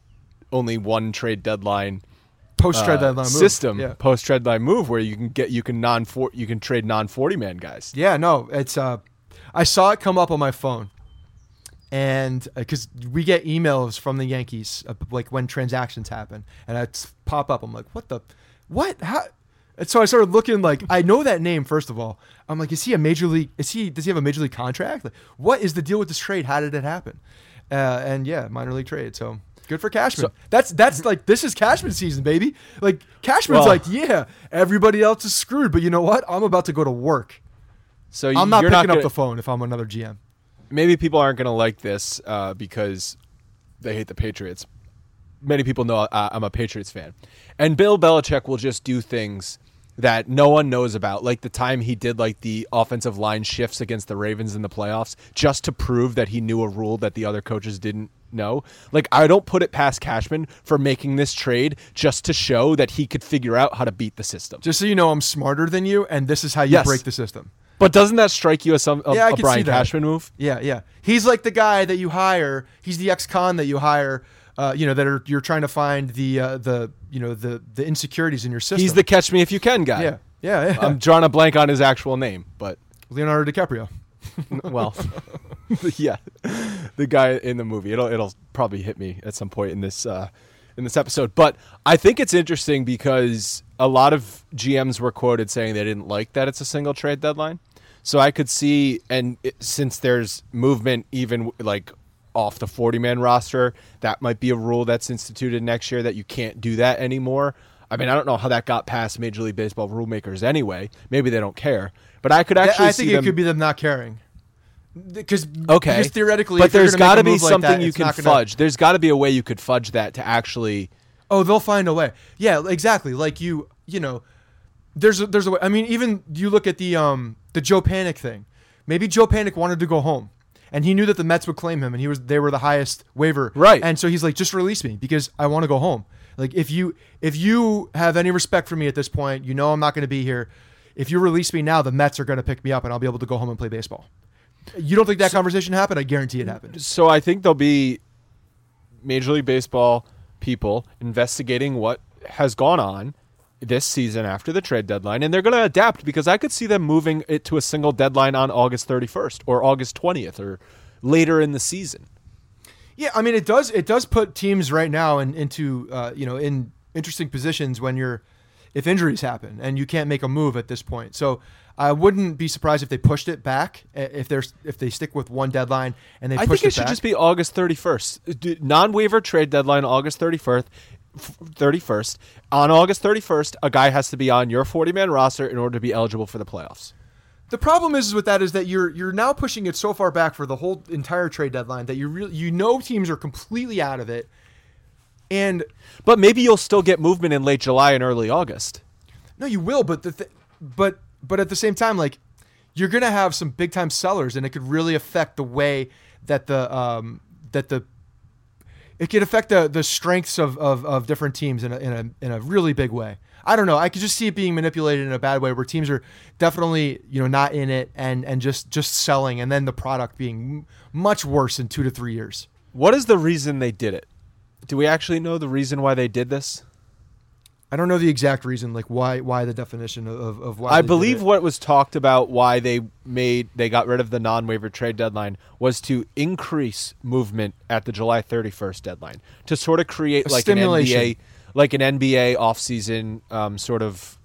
only one trade deadline Post trade uh, deadline move. system, Yeah. post trade deadline move, where you can get you can non four you can trade non forty man guys. Yeah, no, it's uh, I saw it come up on my phone, and because we get emails from the Yankees, uh, like when transactions happen, and it's pop up. I'm like, what the, what? How? And so I started looking like I know that name first of all. I'm like, is he a major league? Is he? Does he have a major league contract? Like, what is the deal with this trade? How did it happen? Uh, and yeah, minor league trade. So good for Cashman. So- that's that's like this is Cashman season, baby. Like Cashman's Well- like, yeah, everybody else is screwed, but you know what? I'm about to go to work. So I'm not you're picking not up gonna- the phone if I'm another GM. maybe people aren't going to like this uh, because they hate the Patriots. Many people know uh, I'm a Patriots fan, and Bill Belichick will just do things that no one knows about, like the time he did like the offensive line shifts against the Ravens in the playoffs, just to prove that he knew a rule that the other coaches didn't know. Like I don't put it past Cashman for making this trade just to show that he could figure out how to beat the system. Just so you know, I'm smarter than you, and this is how you Yes. break the system. But doesn't that strike you as some a, Yeah, a Brian. Cashman move? Yeah, yeah. He's like the guy that you hire. He's the ex-con that you hire. Uh, you know that are you're trying to find the uh, the you know the the insecurities in your system. He's the catch me if you can guy. yeah yeah yeah. I'm drawing a blank on his actual name, but Leonardo DiCaprio. well, yeah, the guy in the movie. It'll it'll probably hit me at some point in this uh, in this episode. But I think it's interesting because a lot of GMs were quoted saying they didn't like that it's a single trade deadline. So I could see, and it, since there's movement even like off the 40 man roster, that might be a rule that's instituted next year that you can't do that anymore. I mean, I don't know how that got past Major League Baseball rulemakers anyway. Maybe they don't care, but I could actually I think it them- could be them not caring. Because Okay. because theoretically, but there's got to be something that, you can gonna- fudge. There's got to be a way you could fudge that to actually. Oh, they'll find a way. Yeah, exactly. Like you, you know, there's a, there's a way. I mean, even you look at the um the Joe Panik thing. Maybe Joe Panik wanted to go home, and he knew that the Mets would claim him, and he was they were the highest waiver. Right. And so he's like, just release me because I want to go home. Like if you if you have any respect for me at this point, you know I'm not going to be here. If you release me now, the Mets are going to pick me up, and I'll be able to go home and play baseball. You don't think that conversation happened? I guarantee it happened. So I think there'll be Major League Baseball people investigating what has gone on this season after the trade deadline, and they're going to adapt because I could see them moving it to a single deadline on August 31st or August 20th or later in the season. Yeah, I mean it does it does put teams right now in, into uh, you know in interesting positions when you're if injuries happen and you can't make a move at this point. So I wouldn't be surprised if they pushed it back if there's if they stick with one deadline and they I push think it it should back. just be August 31st. Non waiver trade deadline August 31st. 31st. On August 31st, a guy has to be on your 40 man roster in order to be eligible for the playoffs. The problem is with that is that you're you're now pushing it so far back for the whole entire trade deadline that you really you know teams are completely out of it. And But maybe you'll still get movement in late July and early August. No, you will, but the th- but but at the same time, like you're gonna have some big time sellers, and it could really affect the way that the um that the it could affect the the strengths of of, of different teams in a, in a in a really big way. I don't know. I could just see it being manipulated in a bad way, where teams are definitely you know not in it and and just just selling, and then the product being much worse in two to three years. What is the reason they did it? Do we actually know the reason why they did this? I don't know the exact reason, like why why the definition of of why I believe what was talked about why they made they got rid of the non-waiver trade deadline was to increase movement at the July 31st deadline to sort of create A like an NBA like an NBA offseason um, sort of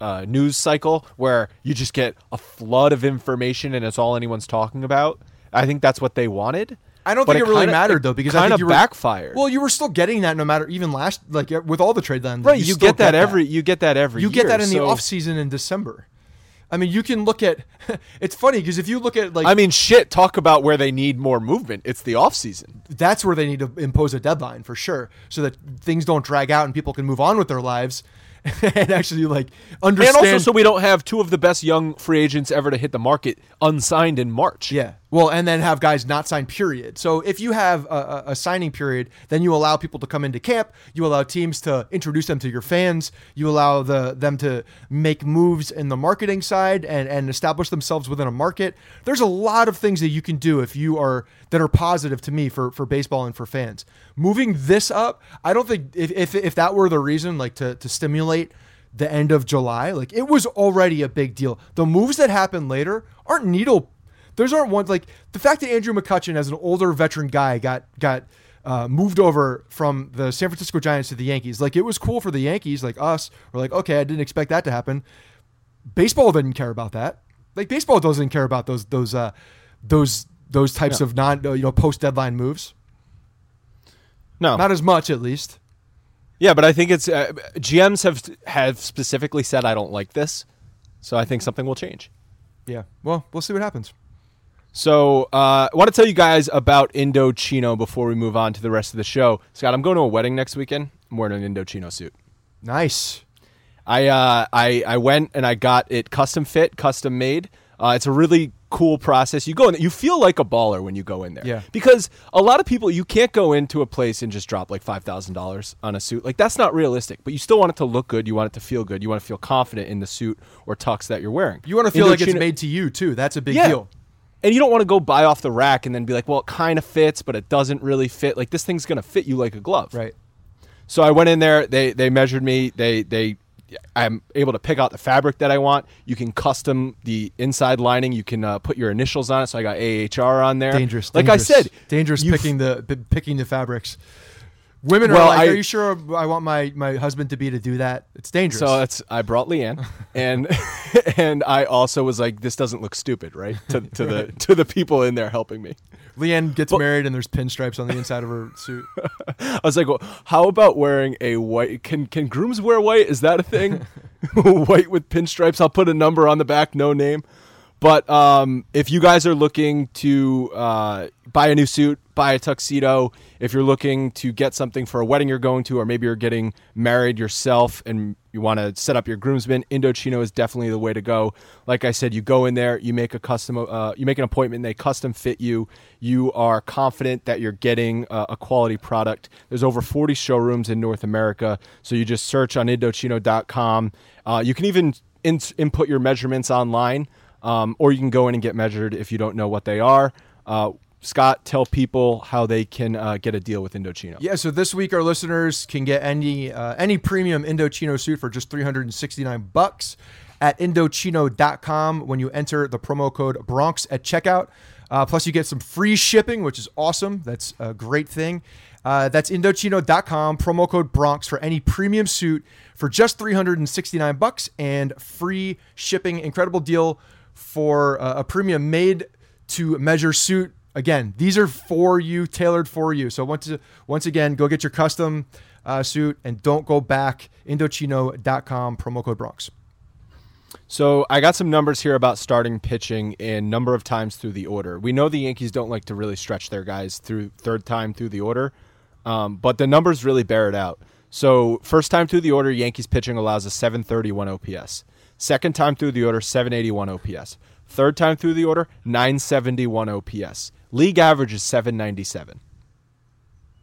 uh, news cycle where you just get a flood of information and it's all anyone's talking about. I think that's what they wanted. I don't But think it, really kinda- mattered though because I kind think of you were, backfired. Well, you were still getting that no matter even last like with all the trade deadlines. right, you, still get that every you get that every you get that in the off season in December. I mean, you can look at. it's funny because if you look at like I mean, shit. Talk about where they need more movement. It's the off season. that's where they need to impose a deadline for sure, so that things don't drag out and people can move on with their lives and actually like understand. And also, so we don't have two of the best young free agents ever to hit the market unsigned in March. Yeah. Well, and then have guys not sign, period. So if you have a, a, signing period, then you allow people to come into camp. You allow teams to introduce them to your fans. You allow the them to make moves in the marketing side and, and establish themselves within a market. There's a lot of things that you can do if you are that are positive to me for, for baseball and for fans. Moving this up, I don't think if, if, if that were the reason, like to, to stimulate the end of July, like it was already a big deal. The moves that happen later aren't needle those aren't ones like the fact that Andrew McCutchen, as an older veteran guy, got got uh, moved over from the San Francisco Giants to the Yankees. Like it was cool for the Yankees, like us. We're like, okay, I didn't expect that to happen. Baseball didn't care about that. Like baseball doesn't care about those those uh, those those types of non uh, you know post deadline moves. No. Not as much, at least. yeah, but I think it's uh, GMs have have specifically said I don't like this, so I think something will change. Yeah. Well, we'll see what happens. So uh, I want to tell you guys about Indochino before we move on to the rest of the show. Scott, I'm going to a wedding next weekend. I'm wearing an Indochino suit. Nice. I uh, I I went and I got it custom fit, custom made. Uh, it's a really cool process. You go in, you feel like a baller when you go in there. Yeah. Because a lot of people, you can't go into a place and just drop like five thousand dollars on a suit. Like that's not realistic. But you still want it to look good. You want it to feel good. You want to feel confident in the suit or tux that you're wearing. You want to feel like it's made to you too. That's a big Yeah. deal. And you don't want to go buy off the rack and then be like, well, it kind of fits, but it doesn't really fit. Like this thing's gonna fit you like a glove. Right. So I went in there. They they measured me. They they I'm able to pick out the fabric that I want. You can custom the inside lining. You can uh, put your initials on it. So I got AHR on there. dangerous. Like dangerous. I said, dangerous picking the picking the fabrics. Women are Well, like, I- "Are you sure I want my my husband to be to do that?" It's dangerous. So that's I brought Leanne, and and I also was like, this doesn't look stupid, right? To, to the to the people in there helping me. Leanne gets married and there's pinstripes on the inside of her suit. I was like, well, how about wearing a white? Can can grooms wear white? Is that a thing? white with pinstripes. I'll put a number on the back, no name. But um, if you guys are looking to uh, buy a new suit, buy a tuxedo, if you're looking to get something for a wedding you're going to, or maybe you're getting married yourself and you want to set up your groomsmen, Indochino is definitely the way to go. Like I said, you go in there, you make a custom, uh, you make an appointment, they custom fit you. You are confident that you're getting uh, a quality product. There's over 40 showrooms in North America, so you just search on Indochino.com. Uh, you can even in- input your measurements online um, or you can go in and get measured if you don't know what they are. Uh, Scott, tell people how they can uh, get a deal with Indochino. Yeah, so this week our listeners can get any uh, any premium Indochino suit for just 369 bucks at indochino.com when you enter the promo code Bronx at checkout. Uh, plus, you get some free shipping, which is awesome. That's a great thing. Uh, that's Indochino.com, promo code Bronx for any premium suit for just 369 bucks and free shipping. Incredible deal for uh, a premium made to measure suit. Again, these are for you, tailored for you. So once once again, go get your custom uh, suit and don't go back. Indochino.com, promo code Bronx. So I got some numbers here about starting pitching and number of times through the order. We know the Yankees don't like to really stretch their guys through third time through the order, um, but the numbers really bear it out. So first time through the order, Yankees pitching allows a 731 OPS. Second time through the order, 781 OPS. Third time through the order, 971 OPS. League average is 797,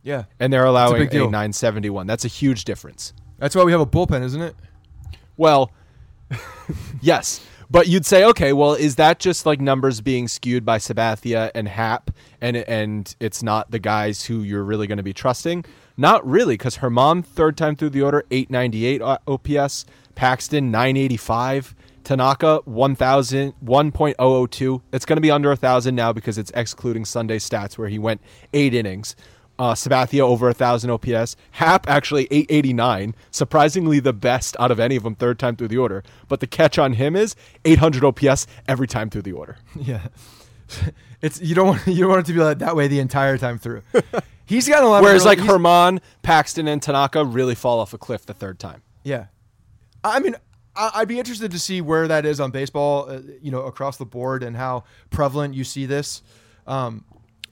Yeah, and they're allowing big a, 971. That's a huge difference. that's why we have a bullpen, isn't it? Well, yes. But you'd say, okay, well, is that just like numbers being skewed by Sabathia and Happ, and and it's not the guys who you're really going to be trusting? Not really, because German third time through the order, 898 OPS, Paxton 985, Tanaka 1000 1.002. It's going to be under a thousand now because it's excluding Sunday stats where he went eight innings. Uh, Sabathia over a thousand OPS. Happ actually 889, surprisingly the best out of any of them third time through the order. But the catch on him is 800 OPS every time through the order. Yeah, it's you don't want you don't want it to be like that way the entire time through. He's got a lot. Whereas of like German, Paxton, and Tanaka really fall off a cliff the third time. Yeah, I mean, I- I'd be interested to see where that is on baseball, uh, you know, across the board, and how prevalent you see this. Um,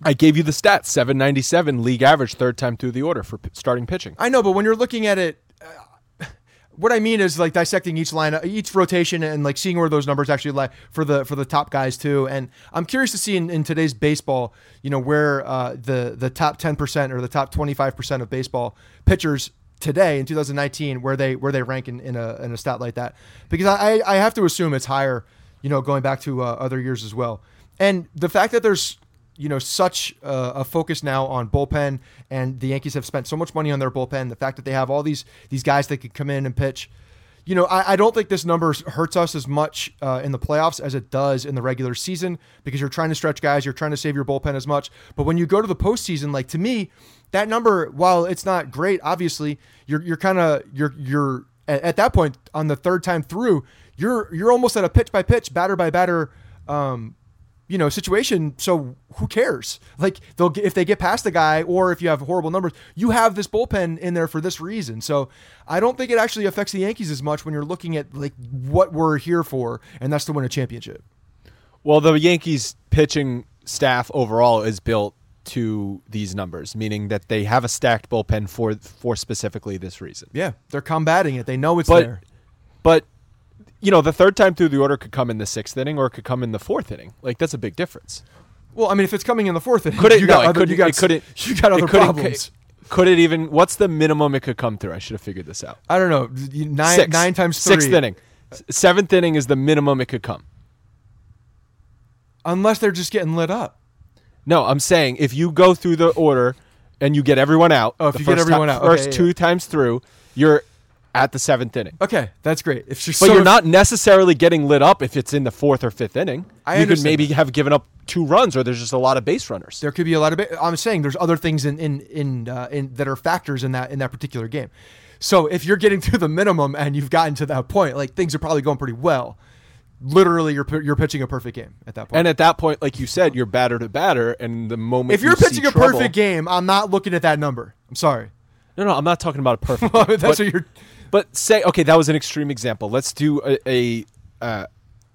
I gave you the stats 797 league average third time through the order for p- starting pitching. I know, but when you're looking at it, uh, what I mean is like dissecting each line, each rotation, and like seeing where those numbers actually lie for the for the top guys too. And I'm curious to see in, in today's baseball, you know, where uh, the the top 10 percent or the top 25 percent of baseball pitchers today in 2019, where they where they rank in, in a in a stat like that, because I I have to assume it's higher, you know, going back to uh, other years as well. And the fact that there's you know such a focus now on bullpen, and the Yankees have spent so much money on their bullpen. The fact that they have all these these guys that could come in and pitch, you know, I, I don't think this number hurts us as much uh, in the playoffs as it does in the regular season because you're trying to stretch guys, you're trying to save your bullpen as much. But when you go to the postseason, like to me, that number, while it's not great, obviously, you're you're kind of you're you're at, at that point on the third time through, you're you're almost at a pitch by pitch, batter by batter. Um, you know situation. So who cares? Like they'll get, if they get past the guy or if you have horrible numbers you have this bullpen in there for this reason. So i don't think it actually affects the yankees as much when you're looking at like what we're here for and that's to win a championship. Well, the Yankees pitching staff overall is built to these numbers, meaning that they have a stacked bullpen for for specifically this reason. yeah they're combating it they know it's But there but you know, the third time through the order could come in the sixth inning or it could come in the fourth inning. Like that's a big difference. well i mean if it's coming in the fourth inning Could it? you got other, you got, it couldn't. you got other problems Could it even? What's the minimum it could come through? I should have figured this out. i don't know nine Six. nine times three. Sixth inning. Seventh inning is the minimum it could come. unless they're just getting lit up No, I'm saying if you go through the order and you get everyone out. Oh, if the you get first everyone ti- out. first yeah, two yeah. times through, you're at the seventh inning. Okay, that's great. If you're But so- you're not necessarily getting lit up if it's in the fourth or fifth inning. I you could understand maybe have given up two runs, or there's just a lot of base runners. There could be a lot of. Ba- I'm saying there's other things in in in, uh, in that are factors in that in that particular game. So if you're getting to the minimum and you've gotten to that point, like things are probably going pretty well. Literally, you're you're pitching a perfect game at that point. And at that point, like you said, you're batter to batter, and the moment if you're you pitching a trouble- perfect game, I'm not looking at that number. I'm sorry. no, no, I'm not talking about a perfect. That's but, what you're. but say, okay, that was an extreme example. Let's do a a, uh,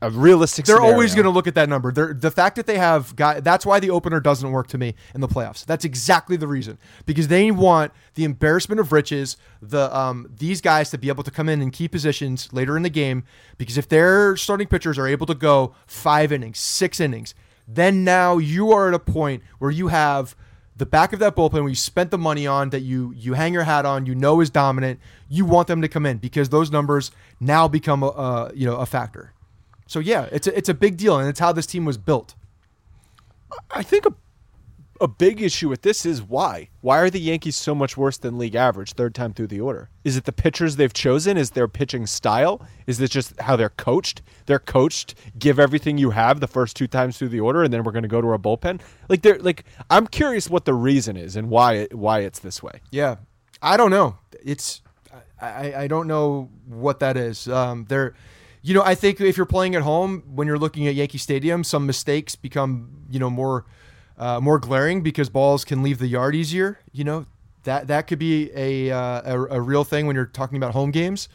a realistic. They're scenario. always going to look at that number. They're, the fact that they have got that's why the opener doesn't work to me in the playoffs. That's exactly the reason because they want the embarrassment of riches. The um, these guys to be able to come in and key positions later in the game because if their starting pitchers are able to go five innings, six innings, then now you are at a point where you have the back of that bullpen you spent the money on that you you hang your hat on, you know is dominant. You want them to come in because those numbers now become a, a you know a factor. So yeah, it's a, it's a big deal, and it's how this team was built. I think a, a big issue with this is why? Why are the Yankees so much worse than league average third time through the order? Is it the pitchers they've chosen? Is their pitching style? Is it just how they're coached? They're coached, give everything you have the first two times through the order, and then we're going to go to our bullpen. Like they're like, I'm curious what the reason is and why it, why it's this way. Yeah, I don't know. It's I, I, I don't know what that is. Um, there, you know, I think if you're playing at home when you're looking at Yankee Stadium, some mistakes become you know more uh, more glaring because balls can leave the yard easier. You know that that could be a uh, a, a real thing when you're talking about home games.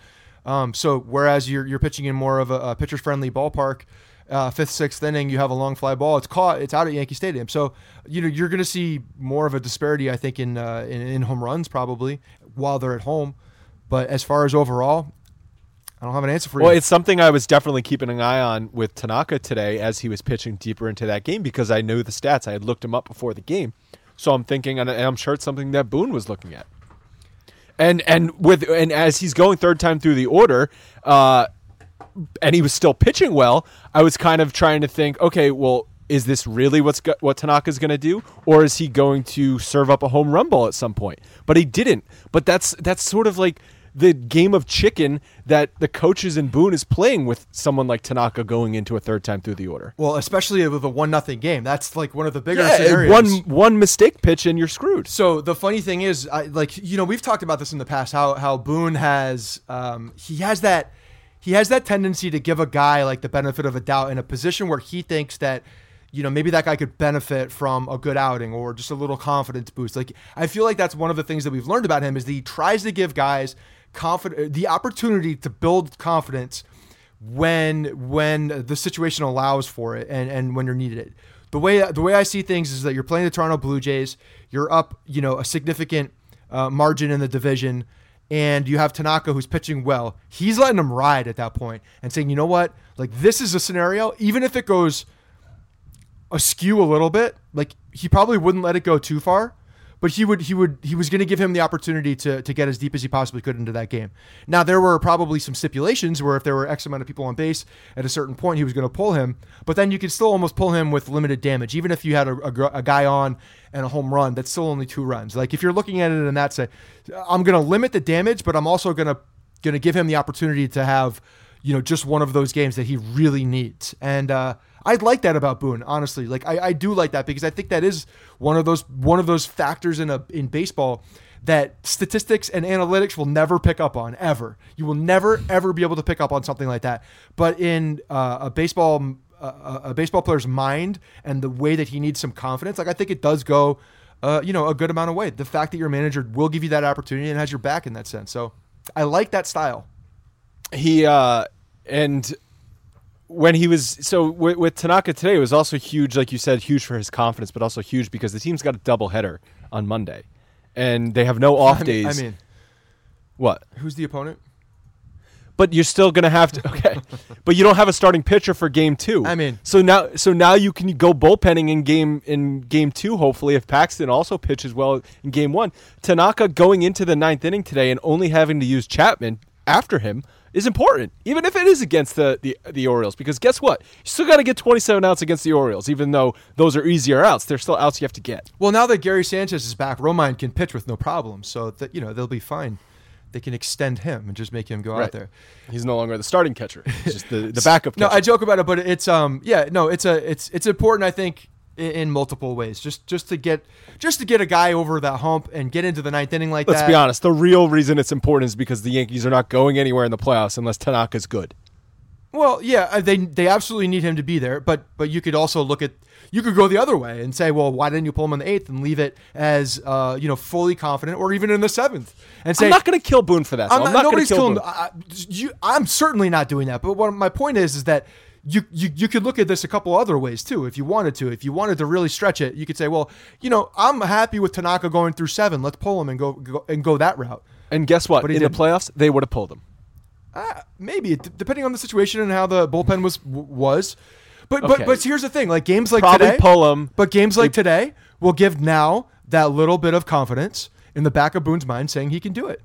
Um, so whereas you're you're pitching in more of a, a pitcher friendly ballpark. Uh, fifth, sixth inning, you have a long fly ball. It's caught. It's out at Yankee Stadium. So you know you're going to see more of a disparity, I think, in, uh, in in home runs probably while they're at home. But as far as overall, I don't have an answer for Well, you. Well, it's something I was definitely keeping an eye on with Tanaka today as he was pitching deeper into that game because I knew the stats. I had looked him up before the game, so I'm thinking, and I'm sure it's something that Boone was looking at. And and with and as he's going third time through the order, uh, and he was still pitching well, I was kind of trying to think, okay, well, is this really what's go- what Tanaka's going to do, or is he going to serve up a home run ball at some point? But he didn't. But that's that's sort of like the game of chicken that the coaches in Boone is playing with someone like Tanaka going into a third time through the order. well, especially with a one nothing game, that's like one of the bigger Yeah, scenarios. one one mistake pitch and you're screwed. So the funny thing is, I, like you know, we've talked about this in the past. How how Boone has um, he has that he has that tendency to give a guy like the benefit of a doubt in a position where he thinks that you know maybe that guy could benefit from a good outing or just a little confidence boost. Like I feel like that's one of the things that we've learned about him is that he tries to give guys confident the opportunity to build confidence when when the situation allows for it and and when you're needed. The way the way I see things is that you're playing the Toronto Blue Jays, you're up, you know, a significant uh, margin in the division, and you have Tanaka who's pitching well. He's letting them ride at that point and saying, you know what, like this is a scenario, even if it goes askew a little bit, like he probably wouldn't let it go too far, but he would he would he was going to give him the opportunity to to get as deep as he possibly could into that game. Now there were probably some stipulations where if there were X amount of people on base at a certain point, he was going to pull him, but then you could still almost pull him with limited damage, even if you had a, a, a guy on and a home run. That's still only two runs. Like if you're looking at it in that say, I'm going to limit the damage, but I'm also going to going to give him the opportunity to have you know just one of those games that he really needs and. uh I like that about Boone, honestly. Like I, I do like that because I think that is one of those one of those factors in a in baseball that statistics and analytics will never pick up on ever. You will never ever be able to pick up on something like that. But in uh, a baseball a, a baseball player's mind and the way that he needs some confidence, like I think it does go, uh, you know, a good amount of way. The fact that your manager will give you that opportunity and has your back in that sense. So I like that style. he uh and when he was so with, with Tanaka today it was also huge like you said huge for his confidence but also huge because the team's got a double header on Monday. And they have no off I mean, days. I mean, what? who's the opponent? but you're still gonna have to okay. But you don't have a starting pitcher for game two. I mean- so now so now you can go bullpenning in game in game two hopefully if Paxton also pitches well in game one. Tanaka going into the ninth inning today and only having to use Chapman after him is important even if it is against the the, the Orioles because guess what you still got to get 27 outs against the Orioles even though those are easier outs they're still outs you have to get Well, now that Gary Sanchez is back, Romine can pitch with no problem, so that you know they'll be fine they can extend him and just make him go out there. He's no longer the starting catcher. He's just the, the backup No, catcher. I joke about it, but it's um yeah no it's a it's it's important I think in, in multiple ways just just to get just to get a guy over that hump and get into the ninth inning like that. Let's be honest. The real reason it's important is because the Yankees are not going anywhere in the playoffs unless Tanaka's good. Well, yeah, uh, they they absolutely need him to be there, but but you could also look at you could go the other way and say, well, why didn't you pull him in the eighth and leave it as uh, you know fully confident, or even in the seventh, and say I'm not going to kill Boone for that. So I'm, not, going nobody's to kill killing. I- you, I'm certainly not doing that. But what my point is is that you, you you could look at this a couple other ways too, if you wanted to. If you wanted to really stretch it, you could say, well, you know, I'm happy with Tanaka going through seven. Let's pull him and go, go and go that route. And guess what? In the playoffs, they would have pulled him. Uh, maybe d- depending on the situation and how the bullpen was w- was. But Okay. but but here's the thing: like games like today. Probably today, pull 'em. But games like today will give now that little bit of confidence in the back of Boone's mind, saying he can do it.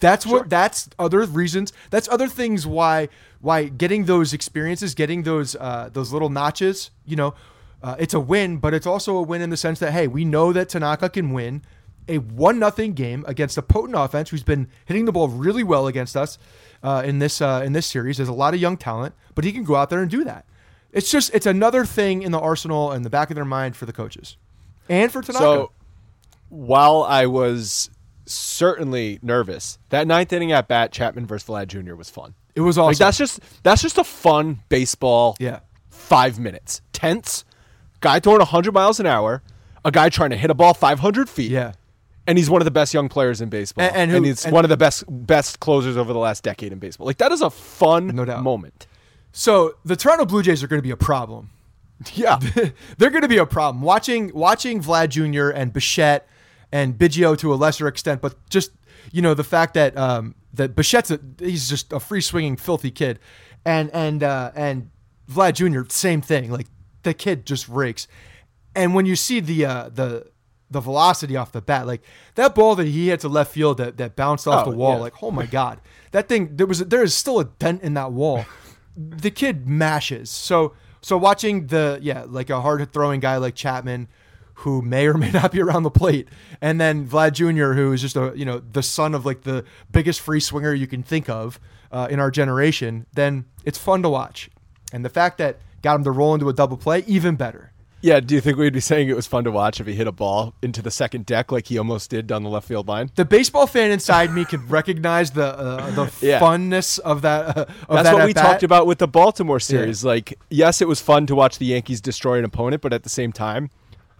That's what. That's other reasons. That's other things why why getting those experiences, getting those uh, those little notches. You know, uh, it's a win, but it's also a win in the sense that hey, we know that Tanaka can win a one nothing game against a potent offense who's been hitting the ball really well against us uh, in this uh, in this series. There's a lot of young talent, but he can go out there and do that. It's just it's another thing in the arsenal and the back of their mind for the coaches and for Tanaka. So while I was certainly nervous, that ninth inning at bat, Chapman versus Vlad Jr. was fun. it was awesome. Like that's just that's just a fun baseball. yeah. Five minutes, tense. Guy throwing 100 miles an hour. A guy trying to hit a ball 500 feet. Yeah. And he's one of the best young players in baseball. And- and who- he's and- one of the best best closers over the last decade in baseball. Like that is a fun No doubt. moment. So the Toronto Blue Jays are going to be a problem. Yeah. They're going to be a problem. Watching watching Vlad Jr. and Bichette and Biggio to a lesser extent, but just you know the fact that um, that Bichette's a, he's just a free swinging filthy kid, and and uh, and Vlad Jr. same thing. Like the kid just rakes, and when you see the uh, the the velocity off the bat, like that ball that he hit to left field that, that bounced off Oh, the wall, yeah. like oh my god, that thing there was there is still a dent in that wall. the kid mashes. So so watching the yeah like a hard throwing guy like Chapman, who may or may not be around the plate, and then Vlad Jr. who is just a you know the son of like the biggest free swinger you can think of uh, in our generation. Then it's fun to watch, and the fact that got him to roll into a double play even better. Yeah, do you think we'd be saying it was fun to watch if he hit a ball into the second deck like he almost did down the left field line? The baseball fan inside me could recognize the uh, the Yeah. funness of that. Uh, of That's that what we at-bat. talked about with the Baltimore series. Like, yes, it was fun to watch the Yankees destroy an opponent, but at the same time,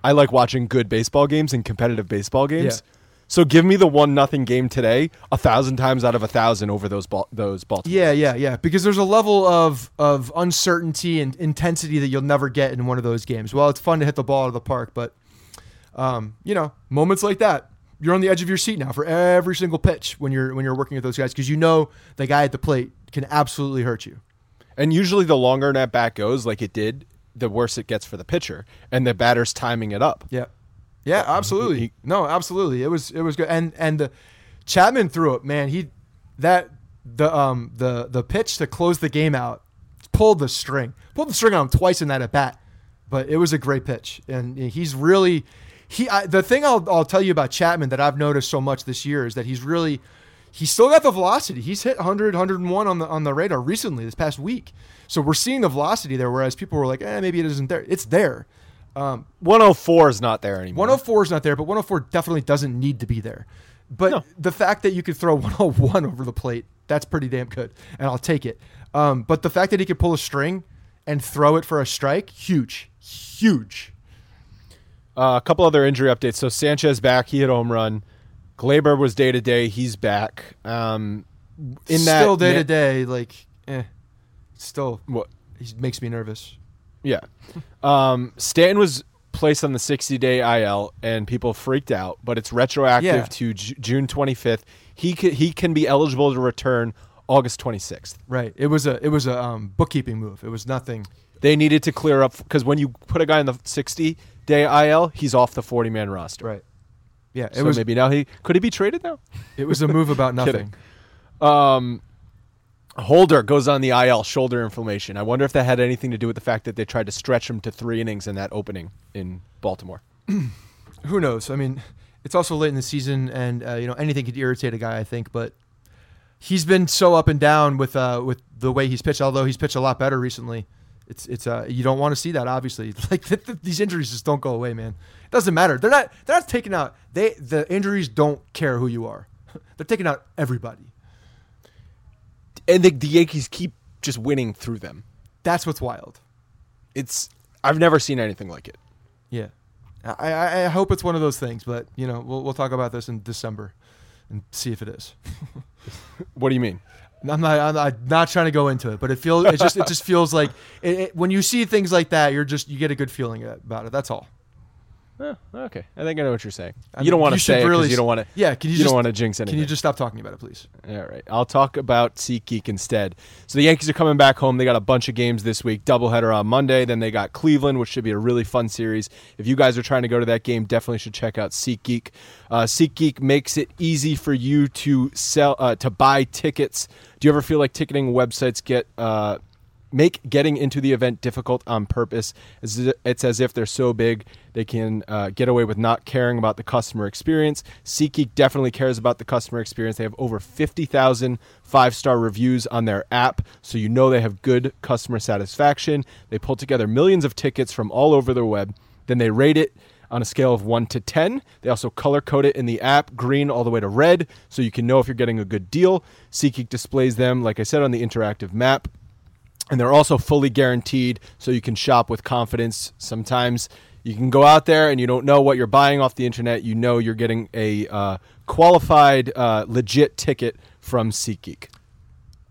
I like watching good baseball games and competitive baseball games. Yeah. So give me the one nothing game today, a thousand times out of a thousand over those ball, those Baltimore. Yeah, yeah, yeah. Because there's a level of of uncertainty and intensity that you'll never get in one of those games. Well, it's fun to hit the ball out of the park, but um, you know, moments like that, you're on the edge of your seat now for every single pitch when you're when you're working with those guys because you know the guy at the plate can absolutely hurt you. And usually, the longer an at bat goes, like it did, the worse it gets for the pitcher, and the batter's timing it up. Yeah, yeah, absolutely. No, absolutely. It was it was good, and and the Chapman threw it. Man, he that the um the the pitch to close the game out pulled the string, pulled the string on him twice in that at bat, but it was a great pitch, and he's really he. I, the thing I'll I'll tell you about Chapman that I've noticed so much this year is that he's really he's still got the velocity. He's hit 100, 101 on the on the radar recently this past week. So we're seeing the velocity there, whereas people were like, eh, maybe it isn't there. It's there. Um, 104 is not there anymore. 104 is not there, but 104 definitely doesn't need to be there. But No. the fact that you could throw 101 over the plate, that's pretty damn good, and I'll take it. Um, but the fact that he could pull a string and throw it for a strike, huge, huge. Uh, a couple other injury updates. So Sanchez back, he hit home run. Gleyber was day to day, he's back. Um, in that still day to day, like, eh, still, What? he makes me nervous. Yeah. Um, Stanton was placed on the 60 day IL, and people freaked out, but it's retroactive Yeah. to Ju- June 25th. He can, he can be eligible to return August 26th. Right. It was a it was a um, bookkeeping move. It was nothing. They needed to clear up because when you put a guy on the 60 day IL, he's off the 40 man roster. Right. Yeah. It So was maybe now he could he be traded now? it was a move about nothing. Um, Holder goes on the IL, shoulder inflammation. I wonder if that had anything to do with the fact that they tried to stretch him to three innings in that opening in Baltimore. who knows? I mean, it's also late in the season, and uh, you know anything could irritate a guy. I think, but he's been so up and down with uh, with the way he's pitched. Although he's pitched a lot better recently. It's it's uh, you don't want to see that obviously. Like th- th- these injuries just don't go away, man. It doesn't matter. They're not they're not taking out. They the injuries don't care who you are. they're taking out everybody. And the, the Yankees keep just winning through them. That's what's wild. It's I've never seen anything like it. Yeah, I, I, I hope it's one of those things, but you know we'll we'll talk about this in December and see if it is. What do you mean? I'm not I'm not, not trying to go into it, but it feels it just it just feels like it, it, when you see things like that, you're just you get a good feeling about it. That's all. Oh, okay, I think I know what you're saying. I you mean, don't want to say it really you don't want to. Yeah, can you, you just don't want to jinx Can you just stop talking about it, please? All right. I'll talk about SeatGeek instead. So the Yankees are coming back home. They got a bunch of games this week. Doubleheader on Monday. Then they got Cleveland, which should be a really fun series. If you guys are trying to go to that game, definitely should check out SeatGeek. Uh, SeatGeek makes it easy for you to sell uh, to buy tickets. Do you ever feel like ticketing websites get uh, make getting into the event difficult on purpose. It's as if they're so big they can uh, get away with not caring about the customer experience. SeatGeek definitely cares about the customer experience. They have over 50,000 five star reviews on their app, so you know they have good customer satisfaction. They pull together millions of tickets from all over the web, then they rate it on a scale of 1 to 10. They also color code it in the app, green all the way to red, so you can know if you're getting a good deal. SeatGeek displays them, like I said, on the interactive map and they're also fully guaranteed so you can shop with confidence sometimes you can go out there and you don't know what you're buying off the internet you know you're getting a uh, qualified uh, legit ticket from SeatGeek.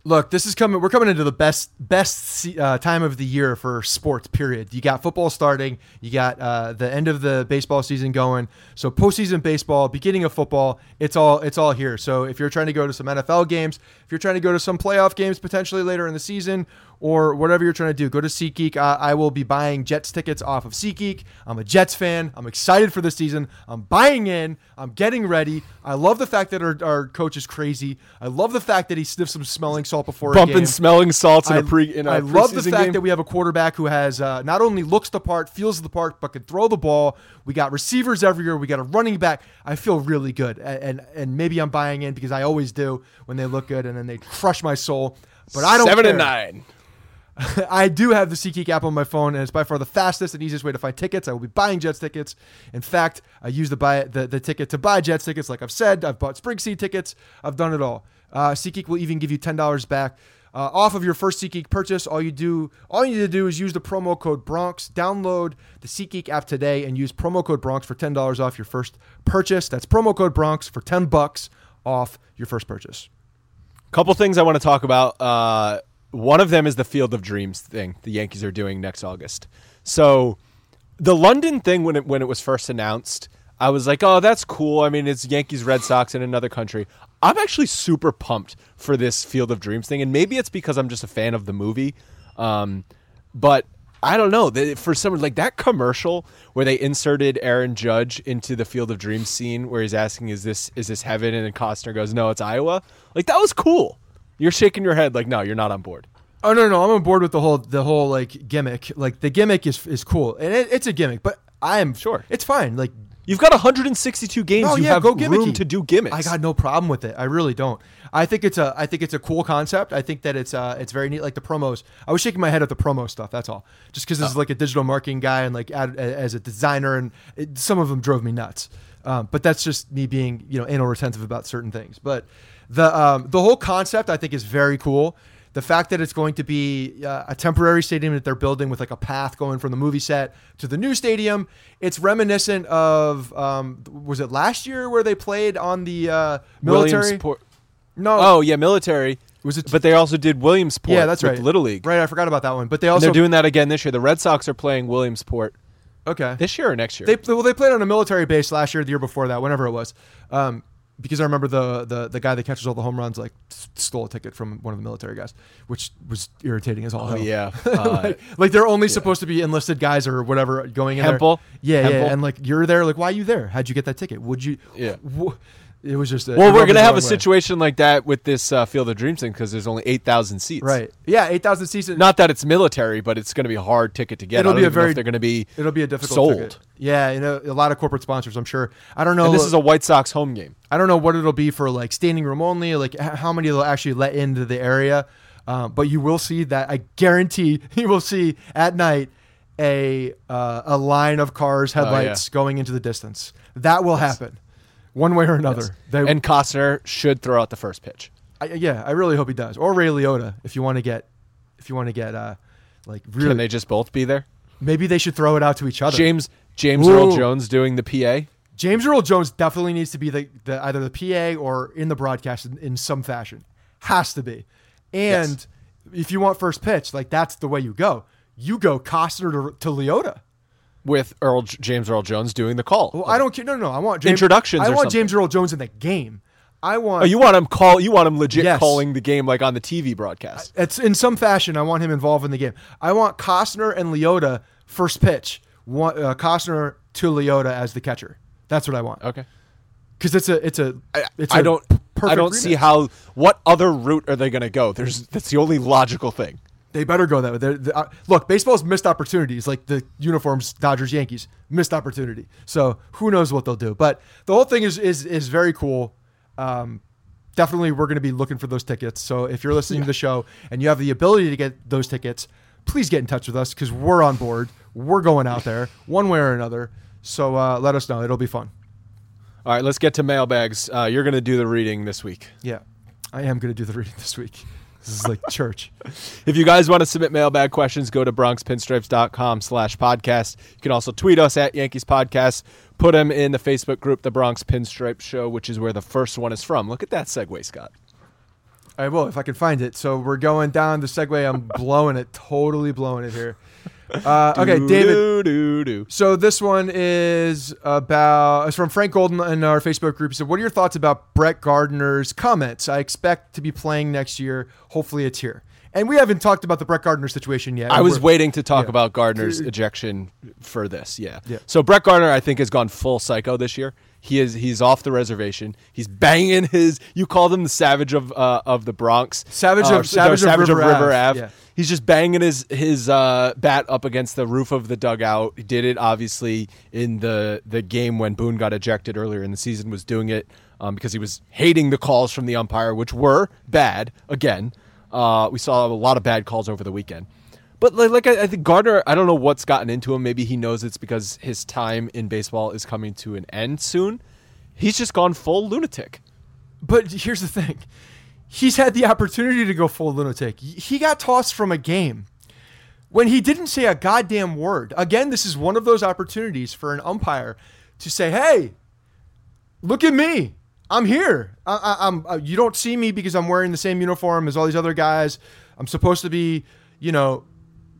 Look, this is coming. We're coming into the best best uh, time of the year for sports. Period. You got football starting. You got uh, the end of the baseball season going. So postseason baseball, beginning of football. It's all it's all here. So if you're trying to go to some NFL games, if you're trying to go to some playoff games potentially later in the season, or whatever you're trying to do, go to SeatGeek. I, I will be buying Jets tickets off of SeatGeek. I'm a Jets fan. I'm excited for the season. I'm buying in. I'm getting ready. I love the fact that our, our coach is crazy. I love the fact that he sniffs some smelling salt before a Bumping smelling salts in I, a pre in a I love the fact game. that we have a quarterback who has uh, not only looks the part, feels the part, but can throw the ball. We got receivers everywhere. We got a running back. I feel really good, and and, and maybe I'm buying in because I always do when they look good, and then they crush my soul. But I don't seven care. and nine. I do have the SeatGeek app on my phone, and it's by far the fastest and easiest way to find tickets. I will be buying Jets tickets. In fact, I use the buy the, the ticket to buy Jets tickets. Like I've said, I've bought Spring Seed tickets. I've done it all. Uh, SeatGeek will even give you ten dollars back uh, off of your first SeatGeek purchase. All you do, all you need to do is use the promo code Bronx. Download the SeatGeek app today and use promo code Bronx for ten dollars off your first purchase. That's promo code Bronx for ten bucks off your first purchase. Couple things I want to talk about. Uh, one of them is the Field of Dreams thing the Yankees are doing next August. So the London thing when it when it was first announced, I was like, "Oh, that's cool." I mean, it's Yankees Red Sox in another country. I'm actually super pumped for this Field of Dreams thing, and maybe it's because I'm just a fan of the movie. Um, but I don't know. For someone like that commercial where they inserted Aaron Judge into the Field of Dreams scene, where he's asking, "Is this is this heaven?" and then Costner goes, "No, it's Iowa." Like that was cool. You're shaking your head like, "No, you're not on board." Oh no, no, I'm on board with the whole the whole like gimmick. Like the gimmick is is cool, and it, it's a gimmick, but I am Sure. It's fine. Like You've got 162 games. Oh, you yeah, have go room gimmicky. to do gimmicks. I got no problem with it. I really don't. I think it's a I think it's a cool concept. I think that it's uh it's very neat. Like the promos. I was shaking my head at the promo stuff. That's all. Just because this is like a digital marketing guy and like ad, as a designer, and it, some of them drove me nuts. Um, but that's just me being you know anal retentive about certain things. But the um, the whole concept I think is very cool. The fact that it's going to be uh, a temporary stadium that they're building with like a path going from the movie set to the new stadium, it's reminiscent of um, was it last year where they played on the uh, military? Williamsport. No, Oh yeah, military. Was it- But they also did Williamsport. yeah, that's with right. Little League. Right, I forgot about that one. But they And also they're doing that again this year. The Red Sox are playing Williamsport okay. this year or next year. They well, they played on a military base last year, the year before that, whenever it was. Um, because I remember the, the the guy that catches all the home runs like stole a ticket from one of the military guys, which was irritating as all oh hell. yeah. Uh, like, like they're only supposed to be enlisted guys or whatever going in Hample? there. Yeah, Hample? yeah, and like you're there, like why are you there? How'd you get that ticket? Would you? Yeah. wh- It was just a, Well, we're gonna have a way. situation like that with this uh, Field of Dreams thing because there's only eight thousand seats. right? Yeah, eight thousand seats. Not that it's military, but it's going to be a hard ticket to get. It'll be a very- they're going to be. It'll be a difficult sold. ticket. Yeah, you know, a lot of corporate sponsors. I'm sure. I don't know. And this is a White Sox home game. I don't know what it'll be for like standing room only, like how many they'll actually let into the area. Um, but you will see that. I guarantee you will see at night a uh, a line of cars headlights going into the distance. That will happen, one way or another. They, And Costner should throw out the first pitch. I, yeah, I really hope he does. Or Ray Liotta, if you want to get, if you want to get, uh, like really, Can they just both be there? maybe they should throw it out to each other. James James Ooh. Earl Jones doing the PA. James Earl Jones definitely needs to be the, the either the PA or in the broadcast in, in some fashion. Has to be. And if you want first pitch, like that's the way you go. You go Costner to, to Liotta. With Earl James Earl Jones doing the call. Well, I don't care. No, no, no. I want James, Introductions I want something. James Earl Jones in the game. I want. Oh, you want him call? You want him legit Yes. calling the game like on the TV broadcast? It's in some fashion. I want him involved in the game. I want Costner and Liotta first pitch. One, uh, Costner to Liotta as the catcher. That's what I want. Okay. Because it's a it's a it's I a don't. perfect I don't see how. What other route are they going to go? There's. That's the only logical thing. They better go that way. They're, they uh, look, baseball's missed opportunities, like the uniforms, Dodgers, Yankees, missed opportunity. So who knows what they'll do? But the whole thing is is is very cool. Um, definitely, we're going to be looking for those tickets. So if you're listening to the show and you have the ability to get those tickets, please get in touch with us because we're on board. We're going out there one way or another. So uh, let us know. It'll be fun. All right, let's get to mailbags. Uh, you're going to do the reading this week. Yeah, I am going to do the reading this week. This is like church. If you guys want to submit mailbag questions, go to bronxpinstripes.com slash podcast. You can also tweet us at Yankees Podcast. Put them in the Facebook group, The Bronx Pinstripe Show, which is where the first one is from. Look at that segue, Scott. I will if I can find it. So we're going down the segue. I'm blowing it, totally blowing it here. Uh, okay, David. So this one is about it's from Frank Golden in our Facebook group. He said, "What are your thoughts about Brett Gardner's comments? I expect to be playing next year. Hopefully, it's here." And we haven't talked about the Brett Gardner situation yet. I was We're- waiting to talk yeah. about Gardner's ejection for this. Yeah. Yeah. So Brett Gardner, I think, has gone full psycho this year. He is he's off the reservation. He's banging his. You called him the savage of uh, of the Bronx. Savage Uh, of- Savage of River Ave. Ave. Yeah. He's just banging his his uh, bat up against the roof of the dugout. He did it obviously in the the game when Boone got ejected earlier in the season. Was doing it um, because he was hating the calls from the umpire, which were bad. Again, uh, we saw a lot of bad calls over the weekend. But like, like I, I think Gardner, I don't know what's gotten into him. Maybe he knows it's because his time in baseball is coming to an end soon. He's just gone full lunatic. But here's the thing: he's had the opportunity to go full lunatic. He got tossed from a game when he didn't say a goddamn word. Again, this is one of those opportunities for an umpire to say, "Hey, look at me. I'm here. I, I'm. Uh, you don't see me because I'm wearing the same uniform as all these other guys. I'm supposed to be, you know."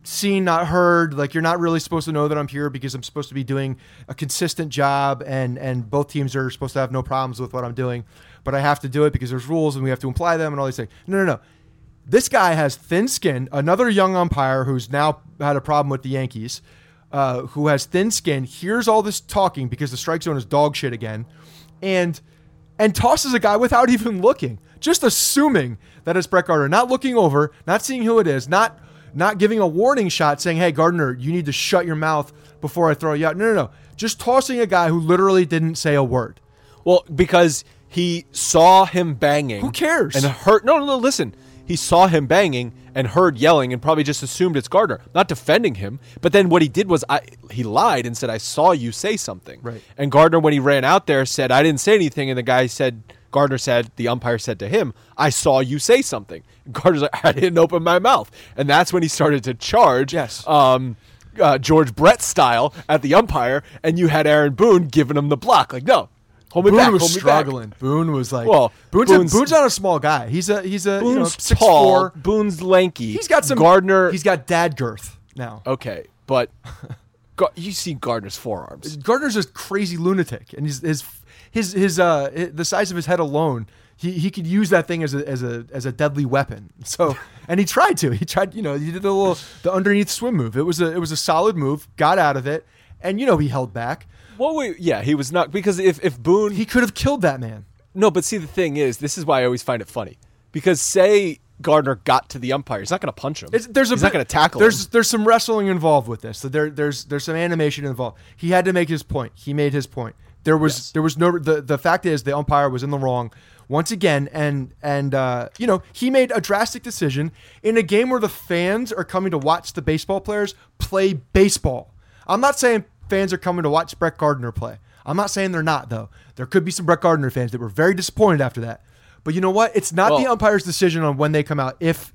Seen not heard like you're not really supposed to know that i'm here because i'm supposed to be doing a consistent job and and both teams are supposed to have no problems with what i'm doing but i have to do it because there's rules and we have to apply them and all these things. No no no. This guy has thin skin another young umpire who's now had a problem with the yankees uh, who has thin skin hears all this talking because the strike zone is dog shit again and and tosses a guy without even looking, just assuming that it's Brett Gardner, not looking over, not seeing who it is, not not giving a warning shot saying, "Hey Gardner, you need to shut your mouth before I throw you out." No, no, no. Just tossing a guy who literally didn't say a word. Well, because he saw him banging. Who cares? And heard. No, no, no. Listen. He saw him banging and heard yelling and probably just assumed it's Gardner. Not defending him, but then what he did was I he lied and said I saw you say something. Right. And Gardner, when he ran out there, said I didn't say anything, and the guy said Gardner said the umpire said to him I saw you say something. And Gardner's like I didn't open my mouth, and that's when he started to charge. Yes. Um, uh, George Brett style at the umpire, and you had Aaron Boone giving him the block. Like, no, hold me Boone back. was struggling. Boone was like, Well, Boone's, Boone's- a, Boone's not a small guy. He's a he's a you know, Boone's six tall. four. Boone's lanky. He's got some Gardner. He's got dad girth now. okay, but you see Gardner's forearms. Gardner's a crazy lunatic, and his his his his uh the size of his head alone, he, he could use that thing as a as a as a deadly weapon. So, and he tried to. He tried, you know, he did the little the underneath swim move. It was a it was a solid move. Got out of it, and you know he held back. Well, wait, yeah, he was not because if if Boone He could have killed that man. No, but see, the thing is, this is why I always find it funny because say Gardner got to the umpire, he's not going to punch him. It's, there's a he's not going to tackle There's him. there's some wrestling involved with this. So there there's there's some animation involved. He had to make his point. He made his point. There was Yes. there was no the the fact is the umpire was in the wrong once again and and uh, you know he made a drastic decision in a game where the fans are coming to watch the baseball players play baseball. I'm not saying fans are coming to watch Brett Gardner play. I'm not saying they're not though. There could be some Brett Gardner fans that were very disappointed after that. But you know what? It's not the umpire's decision on when they come out if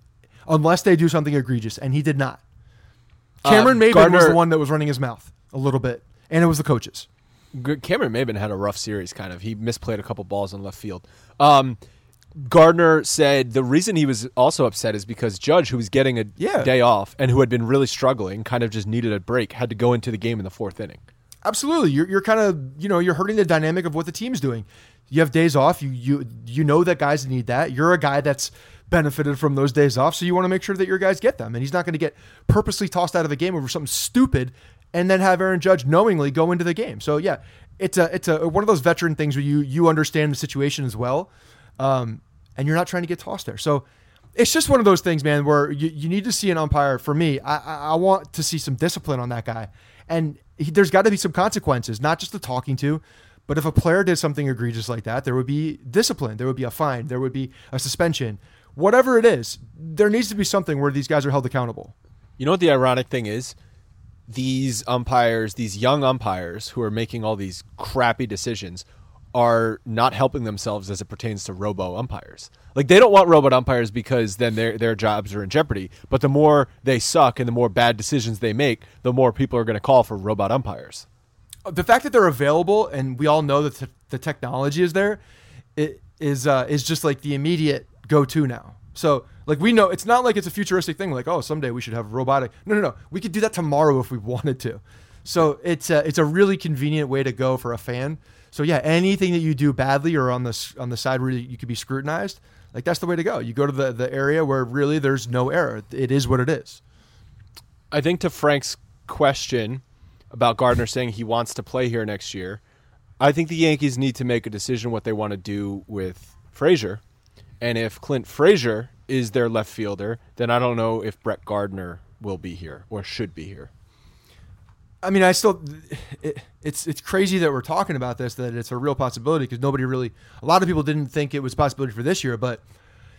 unless they do something egregious and he did not. Cameron Uh, Maybin was the one that was running his mouth a little bit, and it was the coaches. Cameron Maybin had a rough series, kind of. He misplayed a couple balls in left field. Um, Gardner said the reason he was also upset is because Judge, who was getting a Yeah. day off and who had been really struggling, kind of just needed a break, had to go into the game in the fourth inning. Absolutely, you're, you're kind of you know you're hurting the dynamic of what the team's doing. You have days off. You you you know that guys need that. You're a guy that's benefited from those days off, so you want to make sure that your guys get them. And he's not going to get purposely tossed out of a game over something stupid, and then have Aaron Judge knowingly go into the game. So yeah, it's a it's a one of those veteran things where you you understand the situation as well, um, and you're not trying to get tossed there. So it's just one of those things, man, where you, you need to see an umpire. For me, I, I, want to see some discipline on that guy. And he, there's got to be some consequences, not just the talking to, but if a player did something egregious like that, there would be discipline, there would be a fine, there would be a suspension. Whatever it is, there needs to be something where these guys are held accountable. You know what the ironic thing is? These umpires, these young umpires who are making all these crappy decisions, are not helping themselves as it pertains to robo umpires. Like they don't want robot umpires because then their their jobs are in jeopardy. But the more they suck and the more bad decisions they make, the more people are going to call for robot umpires. the fact that they're available and we all know that the, technology is there it is uh, is just like the immediate go-to now so like we know it's not like it's a futuristic thing like oh someday we should have robotic no no no we could do that tomorrow if we wanted to. So it's a, it's a really convenient way to go for a fan. So yeah anything that you do badly or on the on the side where you could be scrutinized like that's the way to go. You go to the, the area where really there's no error. It is what it is. I think to Frank's question about Gardner saying he wants to play here next year, I think the Yankees need to make a decision what they want to do with Frazier. And if Clint Frazier is their left fielder, then I don't know if Brett Gardner will be here or should be here. I mean, I still, it, it's it's crazy that we're talking about this, that it's a real possibility because nobody really, a lot of people didn't think it was a possibility for this year. But,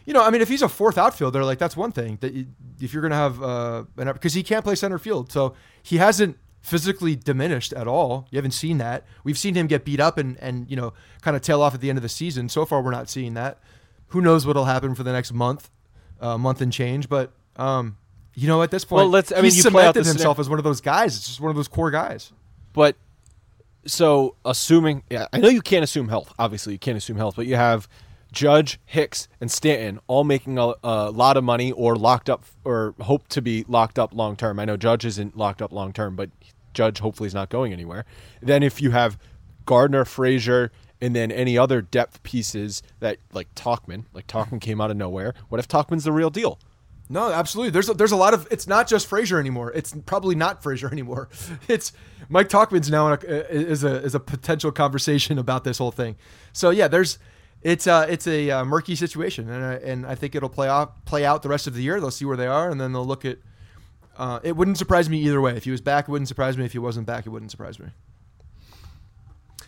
you know, I mean, if he's a fourth outfielder, like that's one thing that you, if you're going to have, uh, an because he can't play center field, so he hasn't physically diminished at all. You haven't seen that. We've seen him get beat up and and you know kind of tail off at the end of the season. So far, we're not seeing that. Who knows what'll happen for the next month, uh, month and change? But um, you know, at this point, Well, let's- I mean, he's you play out cemented himself scenario- as one of those guys. It's just one of those core guys. But so assuming, yeah, I know you can't assume health. Obviously, you can't assume health, but you have Judge, Hicks, and Stanton all making a, a lot of money or locked up or hope to be locked up long term. I know Judge isn't locked up long term, but Judge hopefully is not going anywhere. Then if you have Gardner, Frazier, and then any other depth pieces that like Tauchman, like Tauchman came out of nowhere. What if Tauchman's the real deal? No, absolutely. There's a, there's a lot of. It's not just Frazier anymore. It's probably not Frazier anymore. It's Mike Tauchman's now a, is a is a potential conversation about this whole thing. So yeah, there's it's uh it's a uh, murky situation, and I, and I think it'll play off play out the rest of the year. They'll see where they are, and then they'll look at. Uh, it wouldn't surprise me either way. If he was back, it wouldn't surprise me. If he wasn't back, it wouldn't surprise me.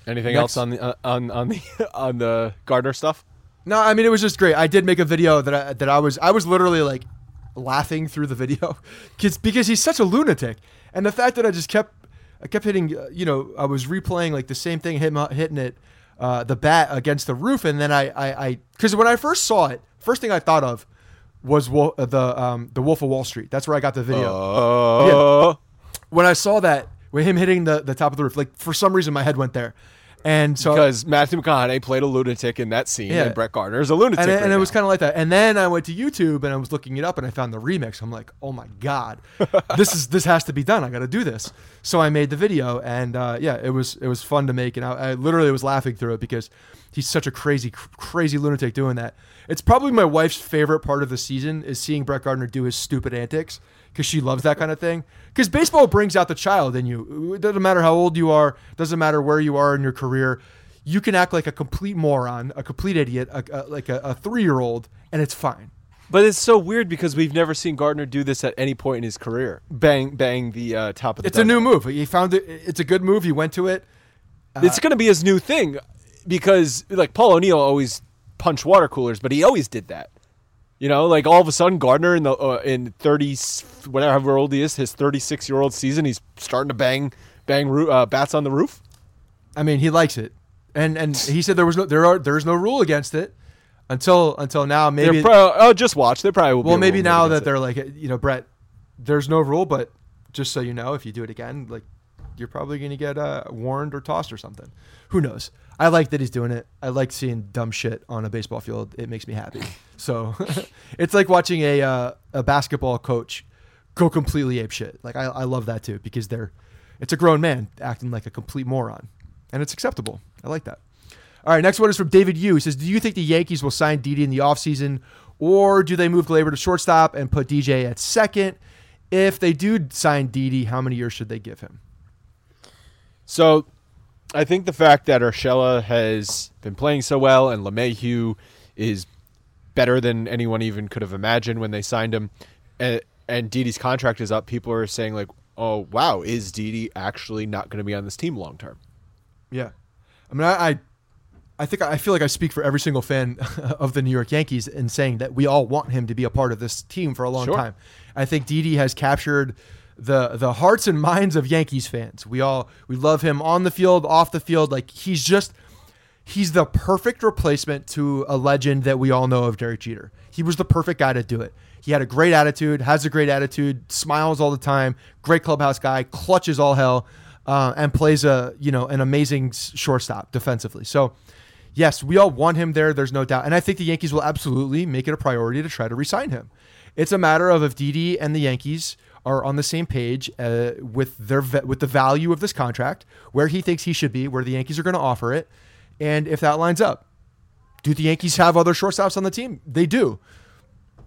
Anything Next. else on the uh, on on the on the Gardner stuff? No, I mean it was just great. I did make a video that I, that I was I was literally like laughing through the video because because he's such a lunatic, and the fact that I just kept I kept hitting uh, you know I was replaying like the same thing him hitting it uh, the bat against the roof, and then I I because when I first saw it, first thing I thought of was Wo- uh, the um, the Wolf of Wall Street. That's where I got the video Oh, when I saw that with him hitting the the top of the roof. Like for some reason my head went there, and so because Matthew McConaughey played a lunatic in that scene, Yeah. and Brett Gardner is a lunatic. and, it- right and it was kind of like that. And then I went to YouTube and I was looking it up and I found the remix. I'm like, oh my god, this is this has to be done. I got to do this. So I made the video and uh, yeah, it was it was fun to make and I, I literally was laughing through it because he's such a crazy cr- crazy lunatic doing that. It's probably my wife's favorite part of the season is seeing Brett Gardner do his stupid antics because she loves that kind of thing. Because baseball brings out the child in you. It doesn't matter how old you are. Doesn't matter where you are in your career you can act like a complete moron, a complete idiot, a, a, like a, a three year old, and it's fine. But it's so weird because we've never seen Gardner do this at any point in his career. Bang, bang the uh, top of the. It's a new move. He found it. It's a good move. He went to it. it's going to be his new thing because like Paul O'Neill always punched water coolers, but he always did that. You know, like all of a sudden Gardner in the uh, in thirty whatever old he is, his thirty six year old season, he's starting to bang bang uh, bats on the roof. I mean, he likes it, and and he said there was no there are there's no rule against it until until now. Maybe They're pro- oh, just watch. They probably will. well, maybe now that they're like you know Brett, there's no rule, but just so you know, if you do it again, like you're probably going to get uh, warned or tossed or something. Who knows? I like that he's doing it. I like seeing dumb shit on a baseball field. It makes me happy. So it's like watching a uh, a basketball coach go completely ape shit. Like I, I love that too because they're it's a grown man acting like a complete moron, and it's acceptable. I like that. All right, next one is from David Yu. He says, "Do you think the Yankees will sign Didi in the offseason, or do they move Gleyber to shortstop and put DJ at second? If they do sign Didi, how many years should they give him?" So, I think the fact that Urshela has been playing so well and LeMahieu is better than anyone even could have imagined when they signed him, and, and Didi's contract is up, people are saying like, "Oh wow, is Didi actually not going to be on this team long term?" Yeah, I mean, I, I, I think I feel like I speak for every single fan of the New York Yankees in saying that we all want him to be a part of this team for a long Sure. time. I think Didi has captured the the hearts and minds of Yankees fans. We all we love him on the field, off the field. Like he's just he's the perfect replacement to a legend that we all know of, Derek Jeter. He was the perfect guy to do it. He had a great attitude, has a great attitude, smiles all the time, great clubhouse guy, clutches all hell, uh, and plays a you know an amazing shortstop defensively. So. Yes, we all want him there. There's no doubt, and I think the Yankees will absolutely make it a priority to try to re-sign him. It's a matter of if Didi and the Yankees are on the same page uh, with their with the value of this contract, where he thinks he should be, where the Yankees are going to offer it, and if that lines up. Do the Yankees have other shortstops on the team? They do.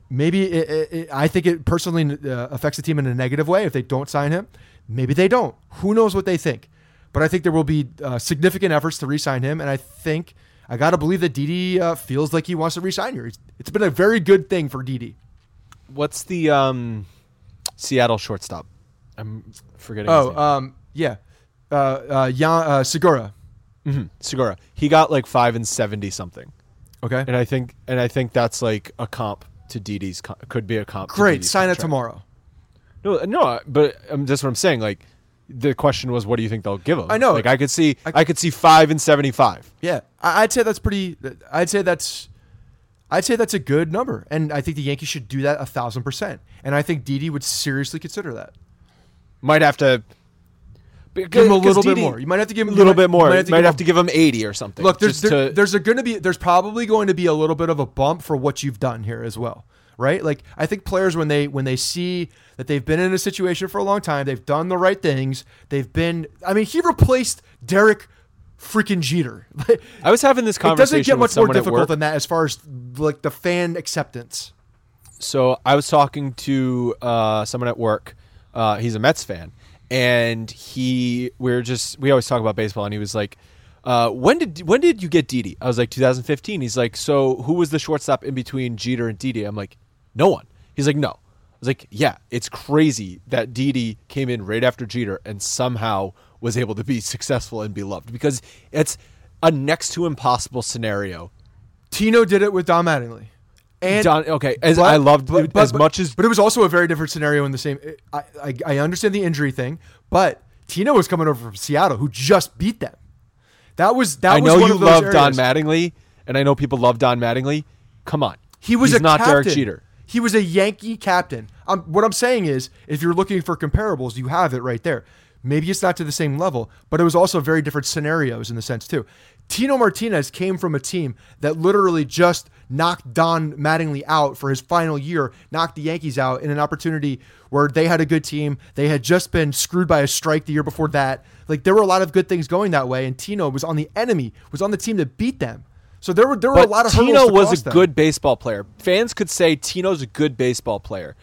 Maybe it, it, it- I think it personally uh, affects the team in a negative way if they don't sign him. Maybe they don't. Who knows what they think? But I think there will be uh, significant efforts to re-sign him, and I think I got to believe that Didi uh, feels like he wants to re-sign here. It's, it's been a very good thing for Didi. What's the um, Seattle shortstop? I'm forgetting. his Oh, name. um, yeah, uh, uh, Jean, uh, Segura. Segura. He got like five and seventy something, Okay, and I think and I think that's like a comp to Didi's. Could be a comp. to great. Didi's Sign it tomorrow. No, no, but um, that's what I'm saying. Like, the question was, what do you think they'll give him? I know. Like, I could see, I- I, could see five and seventy-five. Yeah, I'd say that's pretty. I'd say that's. I'd say that's a good number, and I think the Yankees should do that a thousand percent. And I think Didi would seriously consider that. Might have to Give him a little bit more. You might have to give him a little might- bit more. you Might, give have him- to give him eighty or something. Look, there's there, to- there's going to be there's probably going to be a little bit of a bump for what you've done here as well, right? Like I think players when they when they see that they've been in a situation for a long time, they've done the right things, they've been. I mean, he replaced Derek freaking Jeter. I was having this conversation. it doesn't get much more difficult than that as far as like the fan acceptance. so I was talking to uh, someone at work. Uh, he's a Mets fan, and he we are just we always talk about baseball, and he was like, uh, "When did when did you get Didi?" I was like, "2015." He's like, "So who was the shortstop in between Jeter and Didi?" I'm like, "No one." He's like, "No." I was like, "Yeah, it's crazy that Didi came in right after Jeter and somehow was able to be successful and be loved because it's a next to impossible scenario." Tino did it with Don Mattingly. And Don, okay, as But- I loved but- but- as much as but it was also a very different scenario in the same. I, I I understand the injury thing, but Tino was coming over from Seattle, who just beat them. That was that I was know one you love Don. Mattingly, and I know people love Don Mattingly. Come on, He was He's a not captain. Derek Jeter. He was a Yankee captain. Um, what I'm saying is, if you're looking for comparables, you have it right there. Maybe it's not to the same level, but it was also very different scenarios in the sense too. Tino Martinez came from a team that literally just knocked Don Mattingly out for his final year, knocked the Yankees out in an opportunity where they had a good team. They had just been screwed by a strike the year before that. Like there were a lot of good things going that way, and Tino was on the enemy, was on the team that beat them. So there were there were But a lot of hurdles Tino was a them. good baseball player. Fans could say Tino's a good baseball player.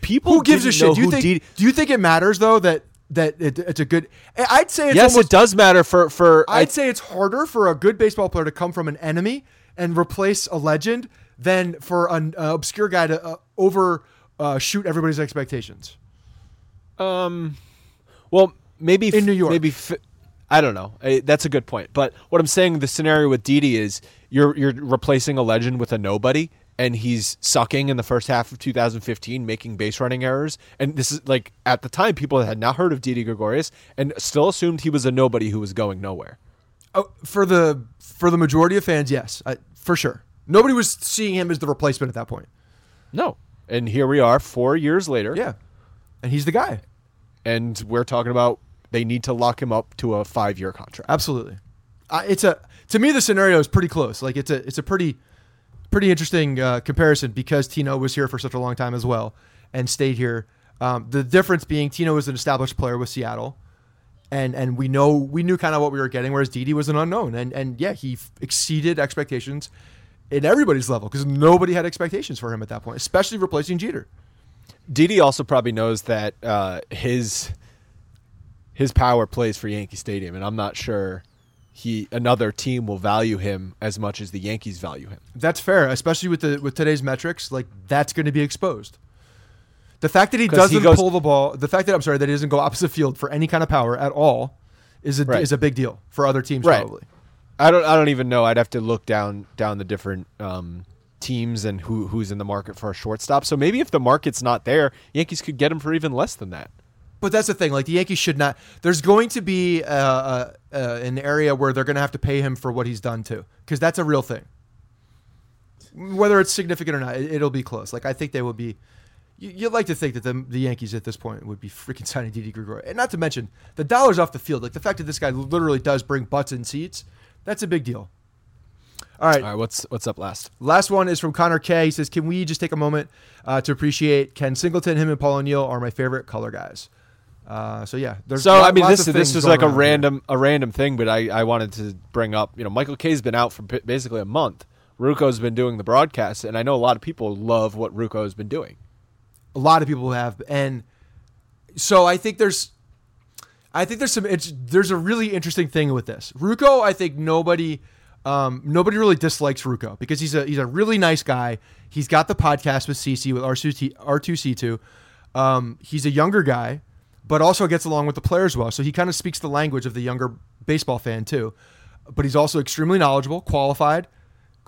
People Who gives a shit? Do you think? Do you think it matters though that that it, it's a good. I- I'd say it's yes, almost, it does matter for for. I, I'd say it's harder for a good baseball player to come from an enemy and replace a legend than for an uh, obscure guy to uh, over uh, shoot everybody's expectations. Um, well, maybe In f- New York. Maybe f- I don't know. That's a good point. But what I'm saying, the scenario with Didi is you're you're replacing a legend with a nobody, and he's sucking in the first half of 2015, making base running errors. And this is like at the time, people had not heard of Didi Gregorius and still assumed he was a nobody who was going nowhere. Oh, for the for the majority of fans, yes, I, for sure. Nobody was seeing him as the replacement at that point. No. And here we are, four years later. Yeah, and he's the guy. and we're talking about they need to lock him up to a five year contract. Absolutely. Uh, it's a to me the scenario is pretty close. Like it's a it's a pretty pretty interesting uh, comparison because Tino was here for such a long time as well and stayed here. Um, the difference being Tino was an established player with Seattle, and and we know we knew kind of what we were getting, whereas Didi was an unknown. And and yeah, he f- exceeded expectations in everybody's level because nobody had expectations for him at that point, especially replacing Jeter. Didi also probably knows that uh, his his power plays for Yankee Stadium, and I'm not sure he another team will value him as much as the Yankees value him. That's fair, especially with the with today's metrics. Like that's going to be exposed. The fact that he doesn't goes- pull the ball, the fact that I'm sorry that he doesn't go opposite field for any kind of power at all, is a Right. is a big deal for other teams Right. probably. I don't I don't even know. I'd have to look down down the different um, teams and who who's in the market for a shortstop. So maybe if the market's not there, Yankees could get him for even less than that. But that's the thing. Like the Yankees should not. There's going to be uh, uh, uh, an area where they're going to have to pay him for what he's done too, because that's a real thing. Whether it's significant or not, it, it'll be close. Like I think they will be. You, you'd like to think that the, the Yankees at this point would be freaking signing Didi Gregorius, and not to mention the dollars off the field. Like the fact that this guy literally does bring butts in seats, that's a big deal. All right, All right, what's what's up last? Last one is from Connor K. He says, "Can we just take a moment uh, to appreciate Ken Singleton? Him and Paul O'Neill are my favorite color guys." Uh, so yeah, there's So I mean, this of this was like a around here. random a random thing, but I I wanted to bring up. You know, Michael Kay's been out for basically a month. Ruocco's been doing the broadcast, and I know a lot of people love what Ruocco has been doing. A lot of people have, and so I think there's, I think there's some. It's, there's a really interesting thing with this. Ruocco, I think nobody, um, nobody really dislikes Ruocco because he's a he's a really nice guy. He's got the podcast with CC with R2 R2C2. Um, he's a younger guy, but also gets along with the players well. So he kind of speaks the language of the younger baseball fan too. But he's also extremely knowledgeable, qualified.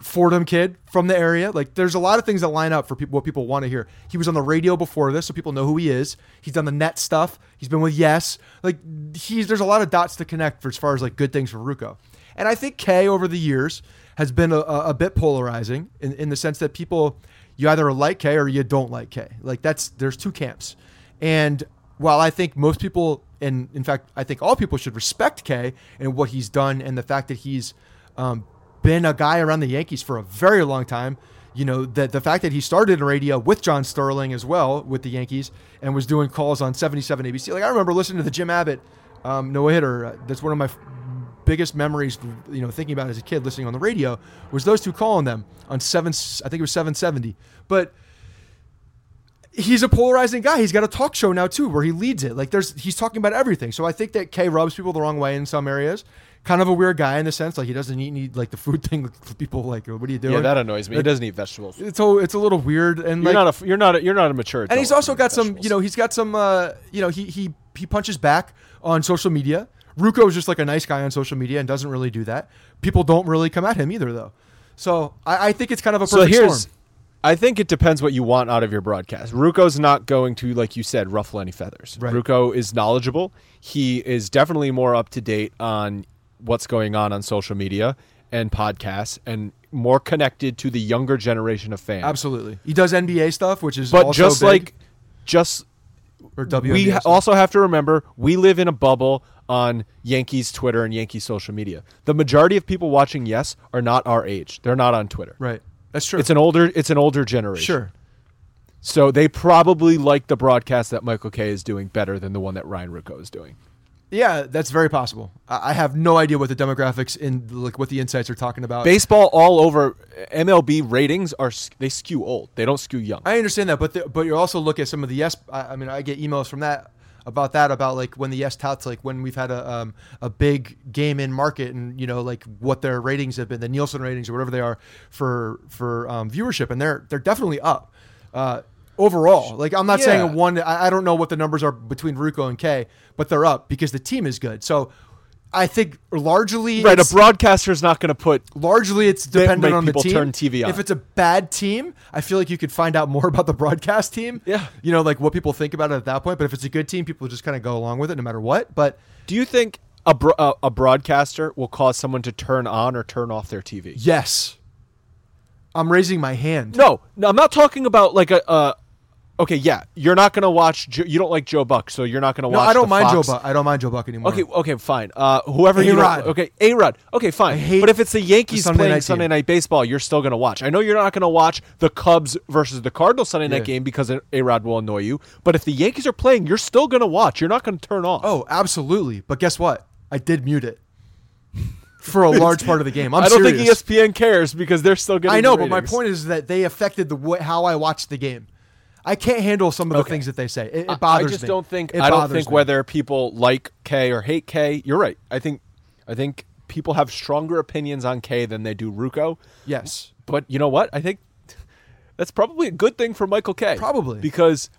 Fordham kid from the area. Like there's a lot of things that line up for people what people want to hear. He was on the radio before this, so people know who he is. He's done the net stuff. He's been with Yes. Like he's there's a lot of dots to connect for as far as like good things for Ruocco. And I think Kay over the years has been a, a, bit polarizing in, in the sense that people you either like Kay or you don't like Kay. Like that's there's two camps. And while I think most people and in fact I think all people should respect Kay and what he's done and the fact that he's um, been a guy around the Yankees for a very long time. You know, that the fact that he started in radio with John Sterling as well with the Yankees and was doing calls on 77 ABC. Like I remember listening to the Jim Abbott um, no hitter. Uh, that's one of my f- biggest memories. You know, thinking about as a kid listening on the radio was those two calling them on seven. I think it was 770. But he's a polarizing guy. He's got a talk show now too, where he leads it. Like there's he's talking about everything. So I think that Kay rubs people the wrong way in some areas. Kind of a weird guy in the sense like he doesn't eat, eat like the food thing. People like, what are you doing? Yeah, that annoys me. He doesn't eat vegetables. it's a, it's a little weird and You're like not a you're not a, you're not a mature. and he's also got some you know he's got some uh, you know he he he punches back on social media. Ruocco is just like a nice guy on social media and doesn't really do that. People don't really come at him either though. So I, I think it's kind of a So here's, storm. I think it depends what you want out of your broadcast. Ruocco's not going to, like you said, ruffle any feathers. Right. Ruocco is knowledgeable. He is definitely more up to date on what's going on on social media and podcasts, and more connected to the younger generation of fans. Absolutely, he does NBA stuff, which is But just big, like, just or WNBA we stuff. also have to remember we live in a bubble on Yankees Twitter and Yankees social media. The majority of people watching Yes are not our age. They're not on Twitter. right. That's true. It's an older it's an older generation. sure. So they probably like the broadcast that Michael Kay is doing better than the one that Ryan Ruocco is doing. Yeah, that's very possible. I I have no idea what the demographics in like what the insights are talking about. Baseball all over MLB ratings are they skew old. They don't skew young. I understand that, but the, but you also look at some of the yes. I, I mean, I get emails from that about that about like when the yes touts like when we've had a um, a big game in market and you know like what their ratings have been the Nielsen ratings or whatever they are for for um, viewership. And they're they're definitely up uh, overall. Like I'm not saying a one I, I don't know what the numbers are between Ruocco and Kay but they're up because the team is good. So I think largely Right, a it's- broadcaster's not going to put largely it's dependent on the people team. turn TV on. If it's a bad team, I feel like you could find out more about the broadcast team. Yeah. you know, like what people think about it at that point. But if it's a good team, people just kind of go along with it no matter what. But Do you think a bro- a, a broadcaster will cause someone to turn on or turn off their TV? yes, I'm raising my hand. No, no, I'm not talking about like a. a okay, yeah, you're not gonna watch. Jo- you don't like Joe Buck, so you're not gonna watch. No, watch. I don't mind Fox. Joe Buck. I don't mind Joe Buck anymore. Okay, okay, fine. Uh, whoever you A-Rod. don't, okay, A Rod. Okay, fine. I hate but if it's the Yankees the Sunday playing night Sunday night baseball, you're still gonna watch. I know you're not gonna watch the Cubs versus the Cardinals Sunday night Yeah. game because A Rod will annoy you. But if the Yankees are playing, you're still gonna watch. You're not gonna turn off. Oh, absolutely. But guess what? I did mute it for a large part of the game. I'm I don't serious. think ESPN cares because they're still getting. I know, the but my ratings. point is that they affected the how I watched the game. I can't handle some of the Okay. things that they say. It, it I- bothers I just me. don't think It I don't think me. whether people like Kay or hate Kay. You're right. I think I think people have stronger opinions on Kay than they do Ruocco. Yes. But you know what? I think that's probably a good thing for Michael Kay. Probably. because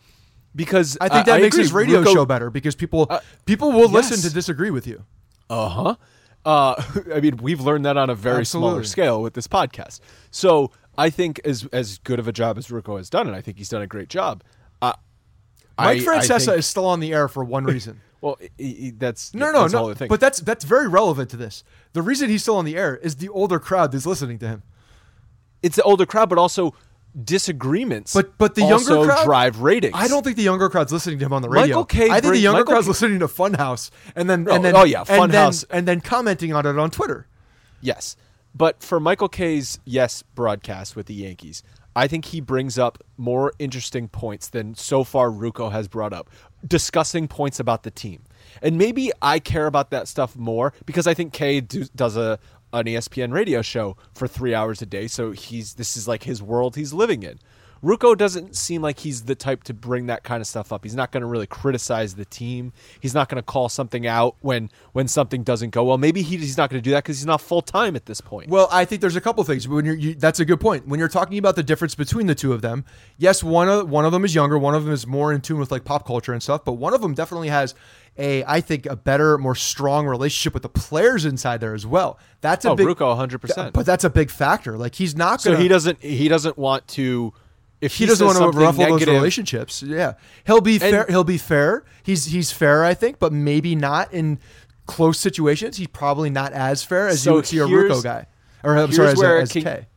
because I think that makes agree. his radio Ruocco- show better because people Uh, people will listen to disagree with you. Uh-huh. Uh I mean, we've learned that on a very smaller scale with this podcast. So I think as as good of a job as Ruocco has done, and I think he's done a great job. Uh, Mike I- I Francesa think- is still on the air for one reason. well. he- he- that's No, no, that's no. thing. But that's that's very relevant to this. The reason he's still on the air is the older crowd that's listening to him. it's the older crowd, but also disagreements. But but the younger crowd drive ratings. I don't think the younger crowd's listening to him on the radio. Michael Kay. I think the younger Michael crowd's K- listening to Funhouse and then Oh, and then oh, yeah, and then, Funhouse. and then commenting on it on Twitter. Yes, but for Michael Kay's yes broadcast with the Yankees, I think he brings up more interesting points than so far Ruocco has brought up, discussing points about the team. And maybe I care about that stuff more because I think Kay do, does a an ESPN radio show for three hours a day, so he's this is like his world he's living in. Ruocco doesn't seem like he's the type to bring that kind of stuff up. He's not going to really criticize the team. He's not going to call something out when when something doesn't go well. Maybe he, he's not going to do that because he's not full time at this point. Well, I think there's a couple things. When you're, you, that's a good point. When you're talking about the difference between the two of them, yes, one of one of them is younger, one of them is more in tune with like pop culture and stuff, but one of them definitely has a, I think, a better, more strong relationship with the players inside there as well. That's a Oh, big, Ruocco, 100%. But that's a big factor. Like he's not so he doesn't he doesn't want to if He he, doesn't want to ruffle those relationships. Yeah, he'll be fair. He'll be fair. He's he's fair, I think, but maybe not in close situations. He's probably not as fair as So you would see a Ruocco guy, or I'm sorry, as, where a, it can- Kay.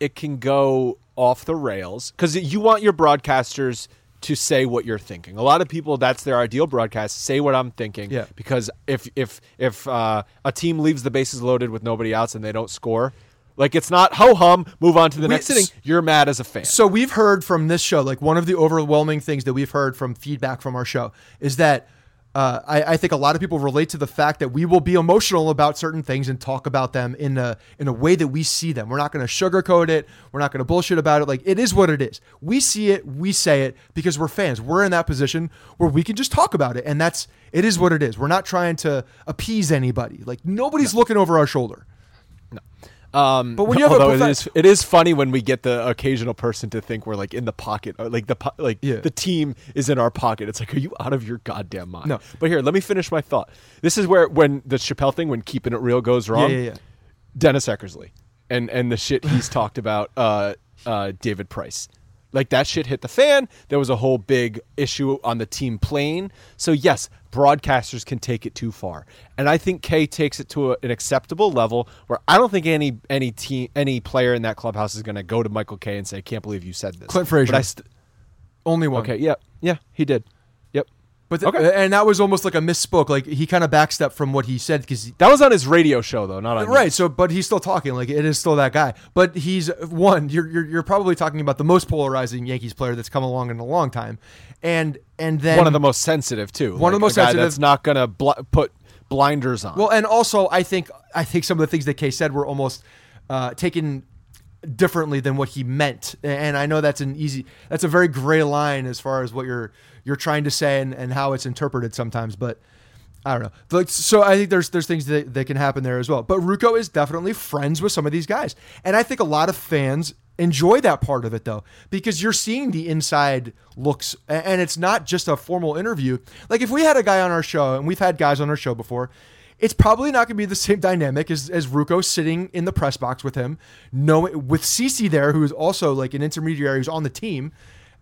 it can go off the rails because you want your broadcasters to say what you're thinking. A lot of people, that's their ideal broadcast. Say what I'm thinking. Yeah. Because if if if uh, a team leaves the bases loaded with nobody outs and they don't score, like it's not ho hum, move on to the We- next inning. You're mad as a fan. So we've heard from this show, like one of the overwhelming things that we've heard from feedback from our show is that uh, I, I think a lot of people relate to the fact that we will be emotional about certain things and talk about them in a in a way that we see them. We're not going to sugarcoat it. We're not going to bullshit about it. Like it is what it is. We see it. We say it because we're fans. We're in that position where we can just talk about it, and that's it is what it is. We're not trying to appease anybody. Like nobody's looking over our shoulder. Um, But when you have a although it profe- is it is funny when we get the occasional person to think we're like in the pocket, or like the po- like Yeah. the team is in our pocket. It's like, are you out of your goddamn mind? No. But here, let me finish my thought. This is where when the Chappelle thing, when keeping it real goes wrong. yeah, yeah. Dennis Eckersley and and the shit he's talked about uh, uh, David Price. Like that shit hit the fan. There was a whole big issue on the team plane. So yes, broadcasters can take it too far, and I think Kay takes it to a, an acceptable level where I don't think any any team any player in that clubhouse is going to go to Michael Kay and say, "I can't believe you said this." Clint Frazier. But I st- Only one. okay, yeah, yeah, he did. But th- Okay. and that was almost like a misspoke. Like he kind of backstepped from what he said because That was on his radio show though, not on right. So, but he's still talking. Like it is still that guy. But he's one. You're, you're you're probably talking about the most polarizing Yankees player that's come along in a long time, and and then one of the most sensitive too. One of the most sensitive- That's not going to bl- put blinders on. Well, and also I think I think some of the things that Kay said were almost uh, taken differently than what he meant. And I know that's an easy, that's a very gray line as far as what you're you're trying to say and, and how it's interpreted sometimes. But I don't know. So I think there's there's things that, that can happen there as well. But Ruocco is definitely friends with some of these guys, and I think a lot of fans enjoy that part of it though because you're seeing the inside looks and it's not just a formal interview like if we had a guy on our show and we've had guys on our show before it's probably not going to be the same dynamic as, as Ruocco sitting in the press box with him no with CC there who is also like an intermediary who's on the team.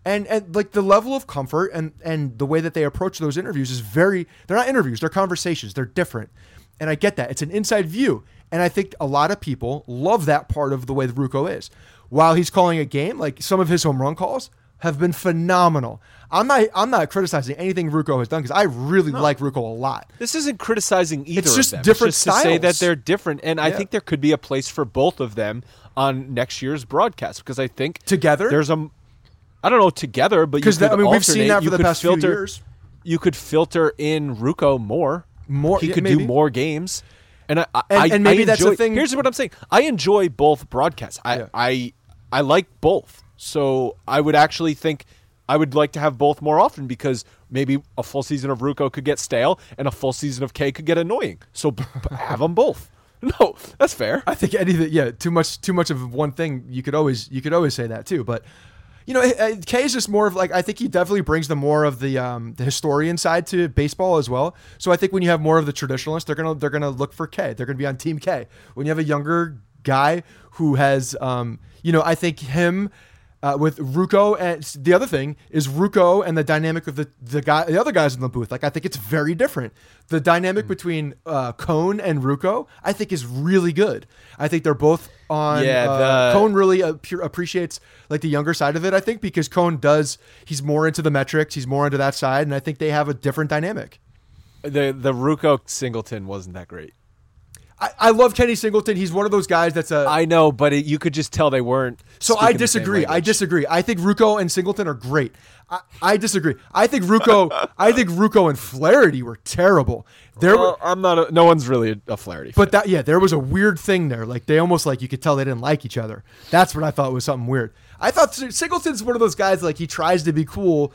And and like the level of comfort and and the way that they approach those interviews is very they're not interviews they're conversations they're different. And I get that. It's an inside view. And I think a lot of people love that part of the way that Ruocco is. While he's calling a game like some of his home run calls have been phenomenal I'm not I'm not criticizing anything Ruocco has done because I really like Ruocco a lot This isn't criticizing either It's of just different it's just to say that they're different, and I think there could be a place for both of them on next year's broadcast because I think Together? there's a, I don't know together, but you 'Cause that- could I mean, we've seen that for You the past few years. You could filter in Ruocco more. More- he yeah, could maybe. do more games, and I, I, And- and maybe I that's the thing- Here's what I'm saying: I enjoy both broadcasts. I Yeah. I I like both, so I would actually think. I would like to have both more often because maybe a full season of Ruocco could get stale and a full season of Kay could get annoying. So b- have them both. No, that's fair. I think anything, yeah, too much, too much of one thing. You could always, you could always say that too. But you know, uh, Kay is just more of like I think he definitely brings the more of the um, the historian side to baseball as well. So I think when you have more of the traditionalists, they're gonna they're gonna look for Kay. They're gonna be on Team Kay. When you have a younger guy who has, um, you know, I think him. Uh, with Ruocco and the other thing is Ruocco and the dynamic of the the guy the other guys in the booth like I think it's very different. The dynamic between uh, Cone and Ruocco I think is really good. I think they're both on. Yeah, uh, the- Cone really appre- appreciates like the younger side of it. I think because Cone does he's more into the metrics, he's more into that side, and I think they have a different dynamic. The the Ruocco Singleton wasn't that great. I, I love Kenny Singleton. He's one of those guys that's a. I know, but it, you could just tell they weren't. So I speaking the same disagree. I disagree. I think Ruocco and Singleton are great. I, I disagree. I think Ruocco. I think Ruocco and Flaherty were terrible. There were, Well, I'm not. A, no one's really a, a Flaherty. but that yeah, there was a weird thing there. Like they almost like you could tell they didn't like each other. That's what I thought was something weird. I thought Singleton's one of those guys like he tries to be cool,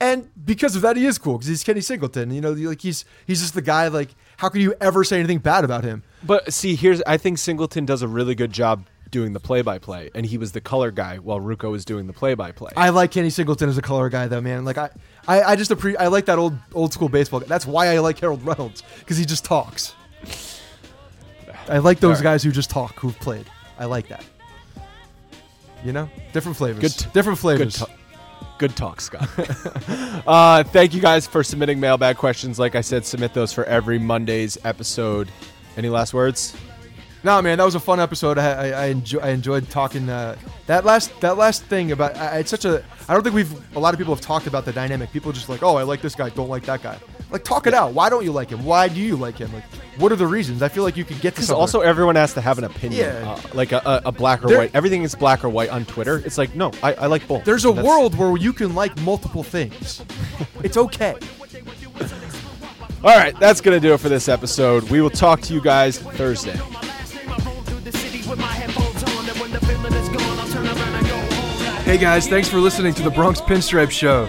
and because of that he is cool because he's Kenny Singleton. You know, like he's he's just the guy. Like how can you ever say anything bad about him? But see, here's I think Singleton does a really good job doing the play-by-play, and he was the color guy while Ruocco was doing the play-by-play. I like Kenny Singleton as a color guy though, man. Like I, I, I just appre- I like that old old school baseball. guy. That's why I like Harold Reynolds because he just talks. I like those Alright. guys who just talk who've played. I like that. You know, different flavors. Good t- different good, flavors. Good talk, Scott. uh, thank you guys for submitting mailbag questions. Like I said, submit those for every Monday's episode. Any last words? No, man, that was a fun episode. I, I, I, enjoy, I enjoyed talking. Uh, that last that last thing about I, it's such a. I don't think we've a lot of people have talked about the dynamic. People just like, oh, I like this guy, don't like that guy. Like, talk it out. Why don't you like him? Why do you like him? Like, what are the reasons? I feel like you could get to Because somewhere. also everyone has to have an opinion, Yeah. uh, like a, a, a black or There- white. Everything is black or white on Twitter. It's like no, I, I like both. There's a That's- world where you can like multiple things. it's okay. All right, that's gonna do it for this episode. We will talk to you guys Thursday. My last name, I roll through the city with my headphones on, and when the feeling is gone, I'll turn around and go home. Hey guys, thanks for listening to the Bronx Pinstripe Show.